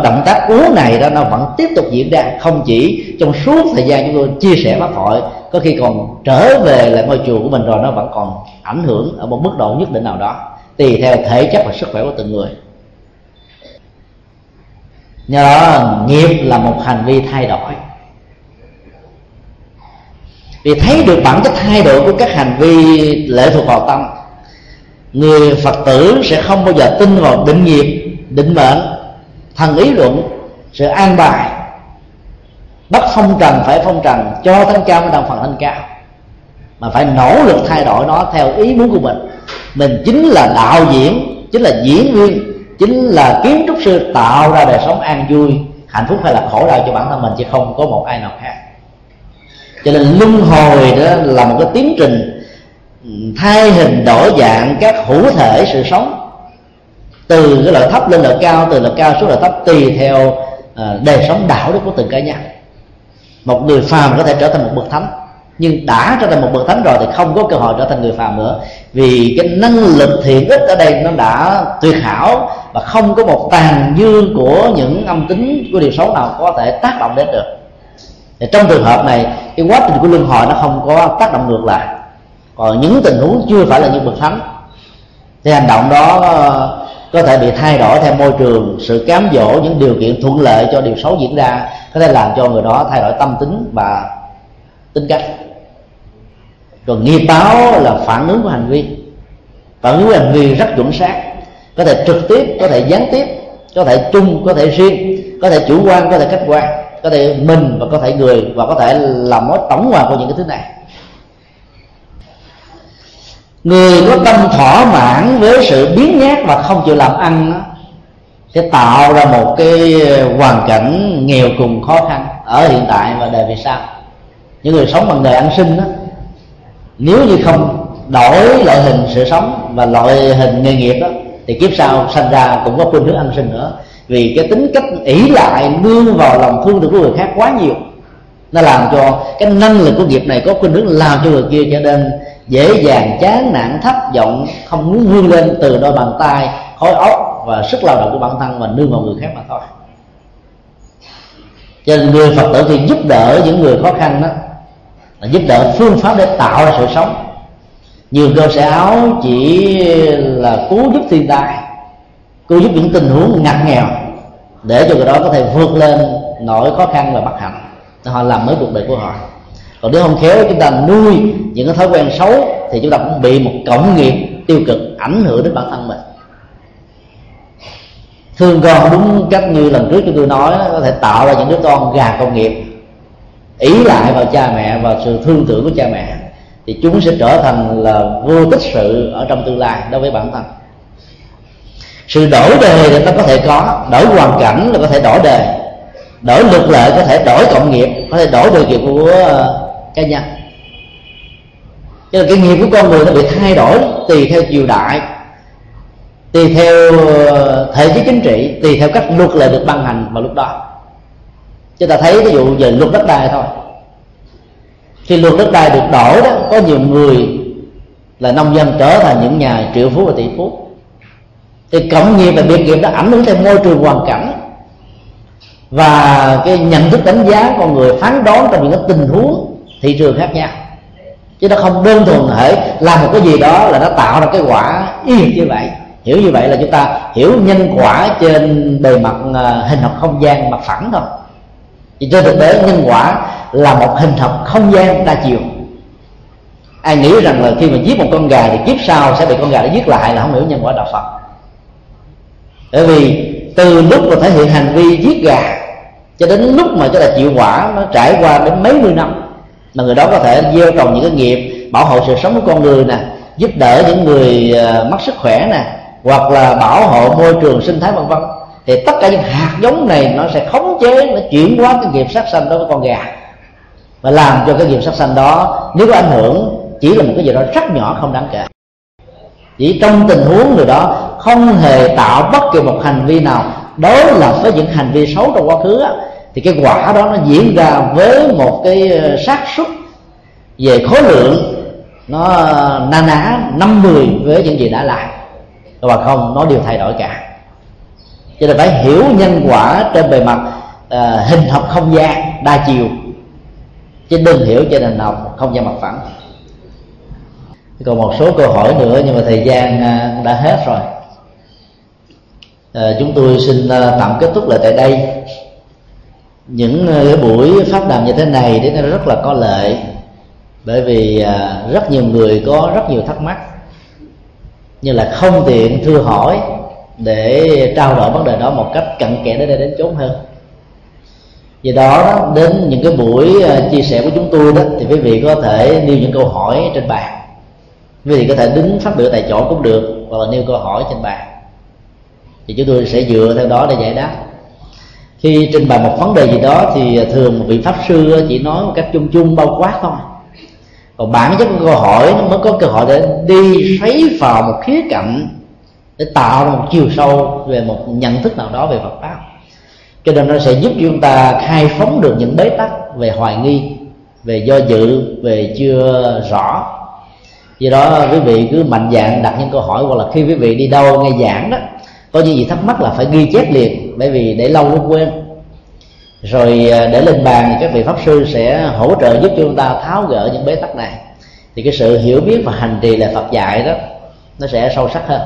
động tác uống này đó, nó vẫn tiếp tục diễn ra. Không chỉ trong suốt thời gian chúng tôi chia sẻ pháp hội, có khi còn trở về lại ngôi chùa của mình rồi, nó vẫn còn ảnh hưởng ở một mức độ nhất định nào đó, tùy theo thể chất và sức khỏe của từng người. Nhờ đó nghiệp là một hành vi thay đổi vì thấy được bản chất thay đổi của các hành vi lệ thuộc vào tâm, người phật tử sẽ không bao giờ tin vào định nghiệp, định mệnh, thần ý luận sự an bài. Bắt phong trần phải phong trần, cho thanh cao mới đồng phần thanh cao mà phải nỗ lực thay đổi nó theo ý muốn của mình. Mình chính là đạo diễn, chính là diễn viên, chính là kiến trúc sư tạo ra đời sống an vui, hạnh phúc hay là khổ đau cho bản thân mình, chứ không có một ai nào khác cho nên luân hồi đó là một cái tiến trình ừ, thay hình đổi dạng các hữu thể sự sống. Từ cái loại thấp lên loại cao, từ loại cao xuống loại thấp, tùy theo ờ, đời sống đạo đức của từng cá nhân. Một người phàm có thể trở thành một bậc thánh, nhưng đã trở thành một bậc thánh rồi thì không có cơ hội trở thành người phàm nữa. Vì cái năng lực thiện ích ở đây nó đã tuyệt hảo và không có một tàn dư của những âm tính của điều xấu nào có thể tác động đến được thì trong trường hợp này, cái quá trình của luân hồi nó không có tác động ngược lại. Còn những tình huống chưa phải là những bậc thánh thì hành động đó ờ, có thể bị thay đổi theo môi trường, sự cám dỗ, những điều kiện thuận lợi cho điều xấu diễn ra, có thể làm cho người đó thay đổi tâm tính và tính cách. Còn nghiệp báo là phản ứng của hành vi. Phản ứng của hành vi rất chuẩn xác, có thể trực tiếp, có thể gián tiếp, có thể chung, có thể riêng, có thể chủ quan, có thể khách quan có thể mình và có thể người và có thể là mối tổng hòa của những cái thứ này. Người có tâm thỏa mãn với sự biến nhát và không chịu làm ăn sẽ tạo ra một cái hoàn cảnh nghèo cùng khó khăn ở hiện tại và đời về sau. Những người sống bằng đời ăn sinh đó nếu như không đổi loại hình sự sống và loại hình nghề nghiệp đó thì kiếp sau sanh ra cũng có khuynh hướng ăn sinh nữa vì cái tính cách ỷ lại nương vào lòng thương được của người khác quá nhiều. Nó làm cho cái năng lực của nghiệp này có khuynh hướng làm cho người kia trở nên dễ dàng, chán nản, thất vọng, không muốn vươn lên từ đôi bàn tay khối óc và sức lao động của bản thân và nương vào người khác mà thôi. Cho nên người phật tử thì giúp đỡ những người khó khăn đó, là giúp đỡ phương pháp để tạo ra sự sống. Nhiều cơ sở áo chỉ là cứu giúp thiên tai cứu giúp những tình huống ngặt nghèo để cho người đó có thể vượt lên nỗi khó khăn và bất hạnh. Họ làm mới cuộc đời của họ. Còn nếu không khéo chúng ta nuôi những cái thói quen xấu, thì chúng ta cũng bị một cộng nghiệp tiêu cực ảnh hưởng đến bản thân mình. Thương con đúng cách như lần trước chúng tôi nói, có thể tạo ra những đứa con gà công nghiệp, ý lại vào cha mẹ và sự thương tưởng của cha mẹ, thì chúng sẽ trở thành là vô tích sự ở trong tương lai đối với bản thân sự đổi đề thì nó có thể có, đổi hoàn cảnh là có thể đổi đề. Đổi luật lệ có thể đổi cộng nghiệp, có thể đổi điều kiện của ờ, cá nhân. Cho nên cái nghiệp của con người nó bị thay đổi tùy theo triều đại, tùy theo ờ, thể chế chính trị, tùy theo cách luật lệ được ban hành vào lúc đó. Chúng ta thấy ví dụ về luật đất đai thôi. Khi luật đất đai được đổi đó, có nhiều người là nông dân trở thành những nhà triệu phú và tỷ phú thì cộng nghiệp và biệt nghiệp đã ảnh hưởng theo môi trường hoàn cảnh. Và cái nhận thức đánh giá con người phán đoán trong những cái tình huống thị trường khác nhau. Chứ nó không đơn thuần thể làm một cái gì đó là nó tạo ra cái quả y như vậy. Hiểu như vậy là chúng ta hiểu nhân quả trên bề mặt à, hình học không gian mặt phẳng thôi. Thì trên thực tế nhân quả là một hình học không gian đa chiều. Ai nghĩ rằng là khi mà giết một con gà thì kiếp sau sẽ bị con gà đó giết lại là không hiểu nhân quả đạo phật bởi vì từ lúc mà thể hiện hành vi giết gà cho đến lúc mà chúng ta chịu quả nó trải qua đến mấy mươi năm, mà người đó có thể gieo trồng những cái nghiệp bảo hộ sự sống của con người nè, giúp đỡ những người à, mất sức khỏe nè, hoặc là bảo hộ môi trường sinh thái vân vân, thì tất cả những hạt giống này nó sẽ khống chế, nó chuyển hóa cái nghiệp sát sanh đối với con gà và làm cho cái nghiệp sát sanh đó nếu có ảnh hưởng chỉ là một cái gì đó rất nhỏ không đáng kể. Chỉ trong tình huống người đó không hề tạo bất kỳ một hành vi nào. Đối lập với những hành vi xấu trong quá khứ thì cái quả đó nó diễn ra với một cái ờ, xác suất về khối lượng nó ờ, na ná năm mười với những gì đã làm. Và không nó đều thay đổi cả. Cho nên phải hiểu nhân quả trên bề mặt uh, hình học không gian đa chiều. Chứ đừng hiểu trên nền học không gian mặt phẳng. Còn một số câu hỏi nữa nhưng mà thời gian uh, đã hết rồi à, chúng tôi xin ờ, tạm kết thúc lại tại đây. Những ờ, cái buổi pháp đàm như thế này đến nó rất là có lợi bởi vì rất nhiều người có rất nhiều thắc mắc như là không tiện thưa hỏi để trao đổi vấn đề đó một cách cặn kẽ đến đây đến chốn hơn. Vì đó đến những cái buổi chia sẻ của chúng tôi đó thì quý vị có thể nêu những câu hỏi trên bàn. Quý vị có thể đứng phát biểu tại chỗ cũng được hoặc là nêu câu hỏi trên bàn thì chúng tôi sẽ dựa theo đó để giải đáp. Khi trình bày một vấn đề gì đó thì thường vị pháp sư chỉ nói một cách chung chung, bao quát thôi. Còn bản chất của câu hỏi nó mới có cơ hội để đi xoáy vào một khía cạnh để tạo ra một chiều sâu về một nhận thức nào đó về Phật pháp. Cho nên nó sẽ giúp chúng ta khai phóng được những bế tắc về hoài nghi, về do dự, về chưa rõ. Do đó quý vị cứ mạnh dạn đặt những câu hỏi, hoặc là khi quý vị đi đâu nghe giảng đó có những gì thắc mắc là phải ghi chép liền, bởi vì để lâu nó quên. Rồi à, để lên bàn thì các vị pháp sư sẽ hỗ trợ giúp cho chúng ta tháo gỡ những bế tắc này. Thì cái sự hiểu biết và hành trì là Phật dạy đó, nó sẽ sâu sắc hơn.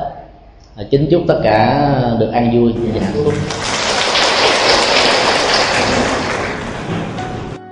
Chính chúc tất cả được an vui và hạnh phúc.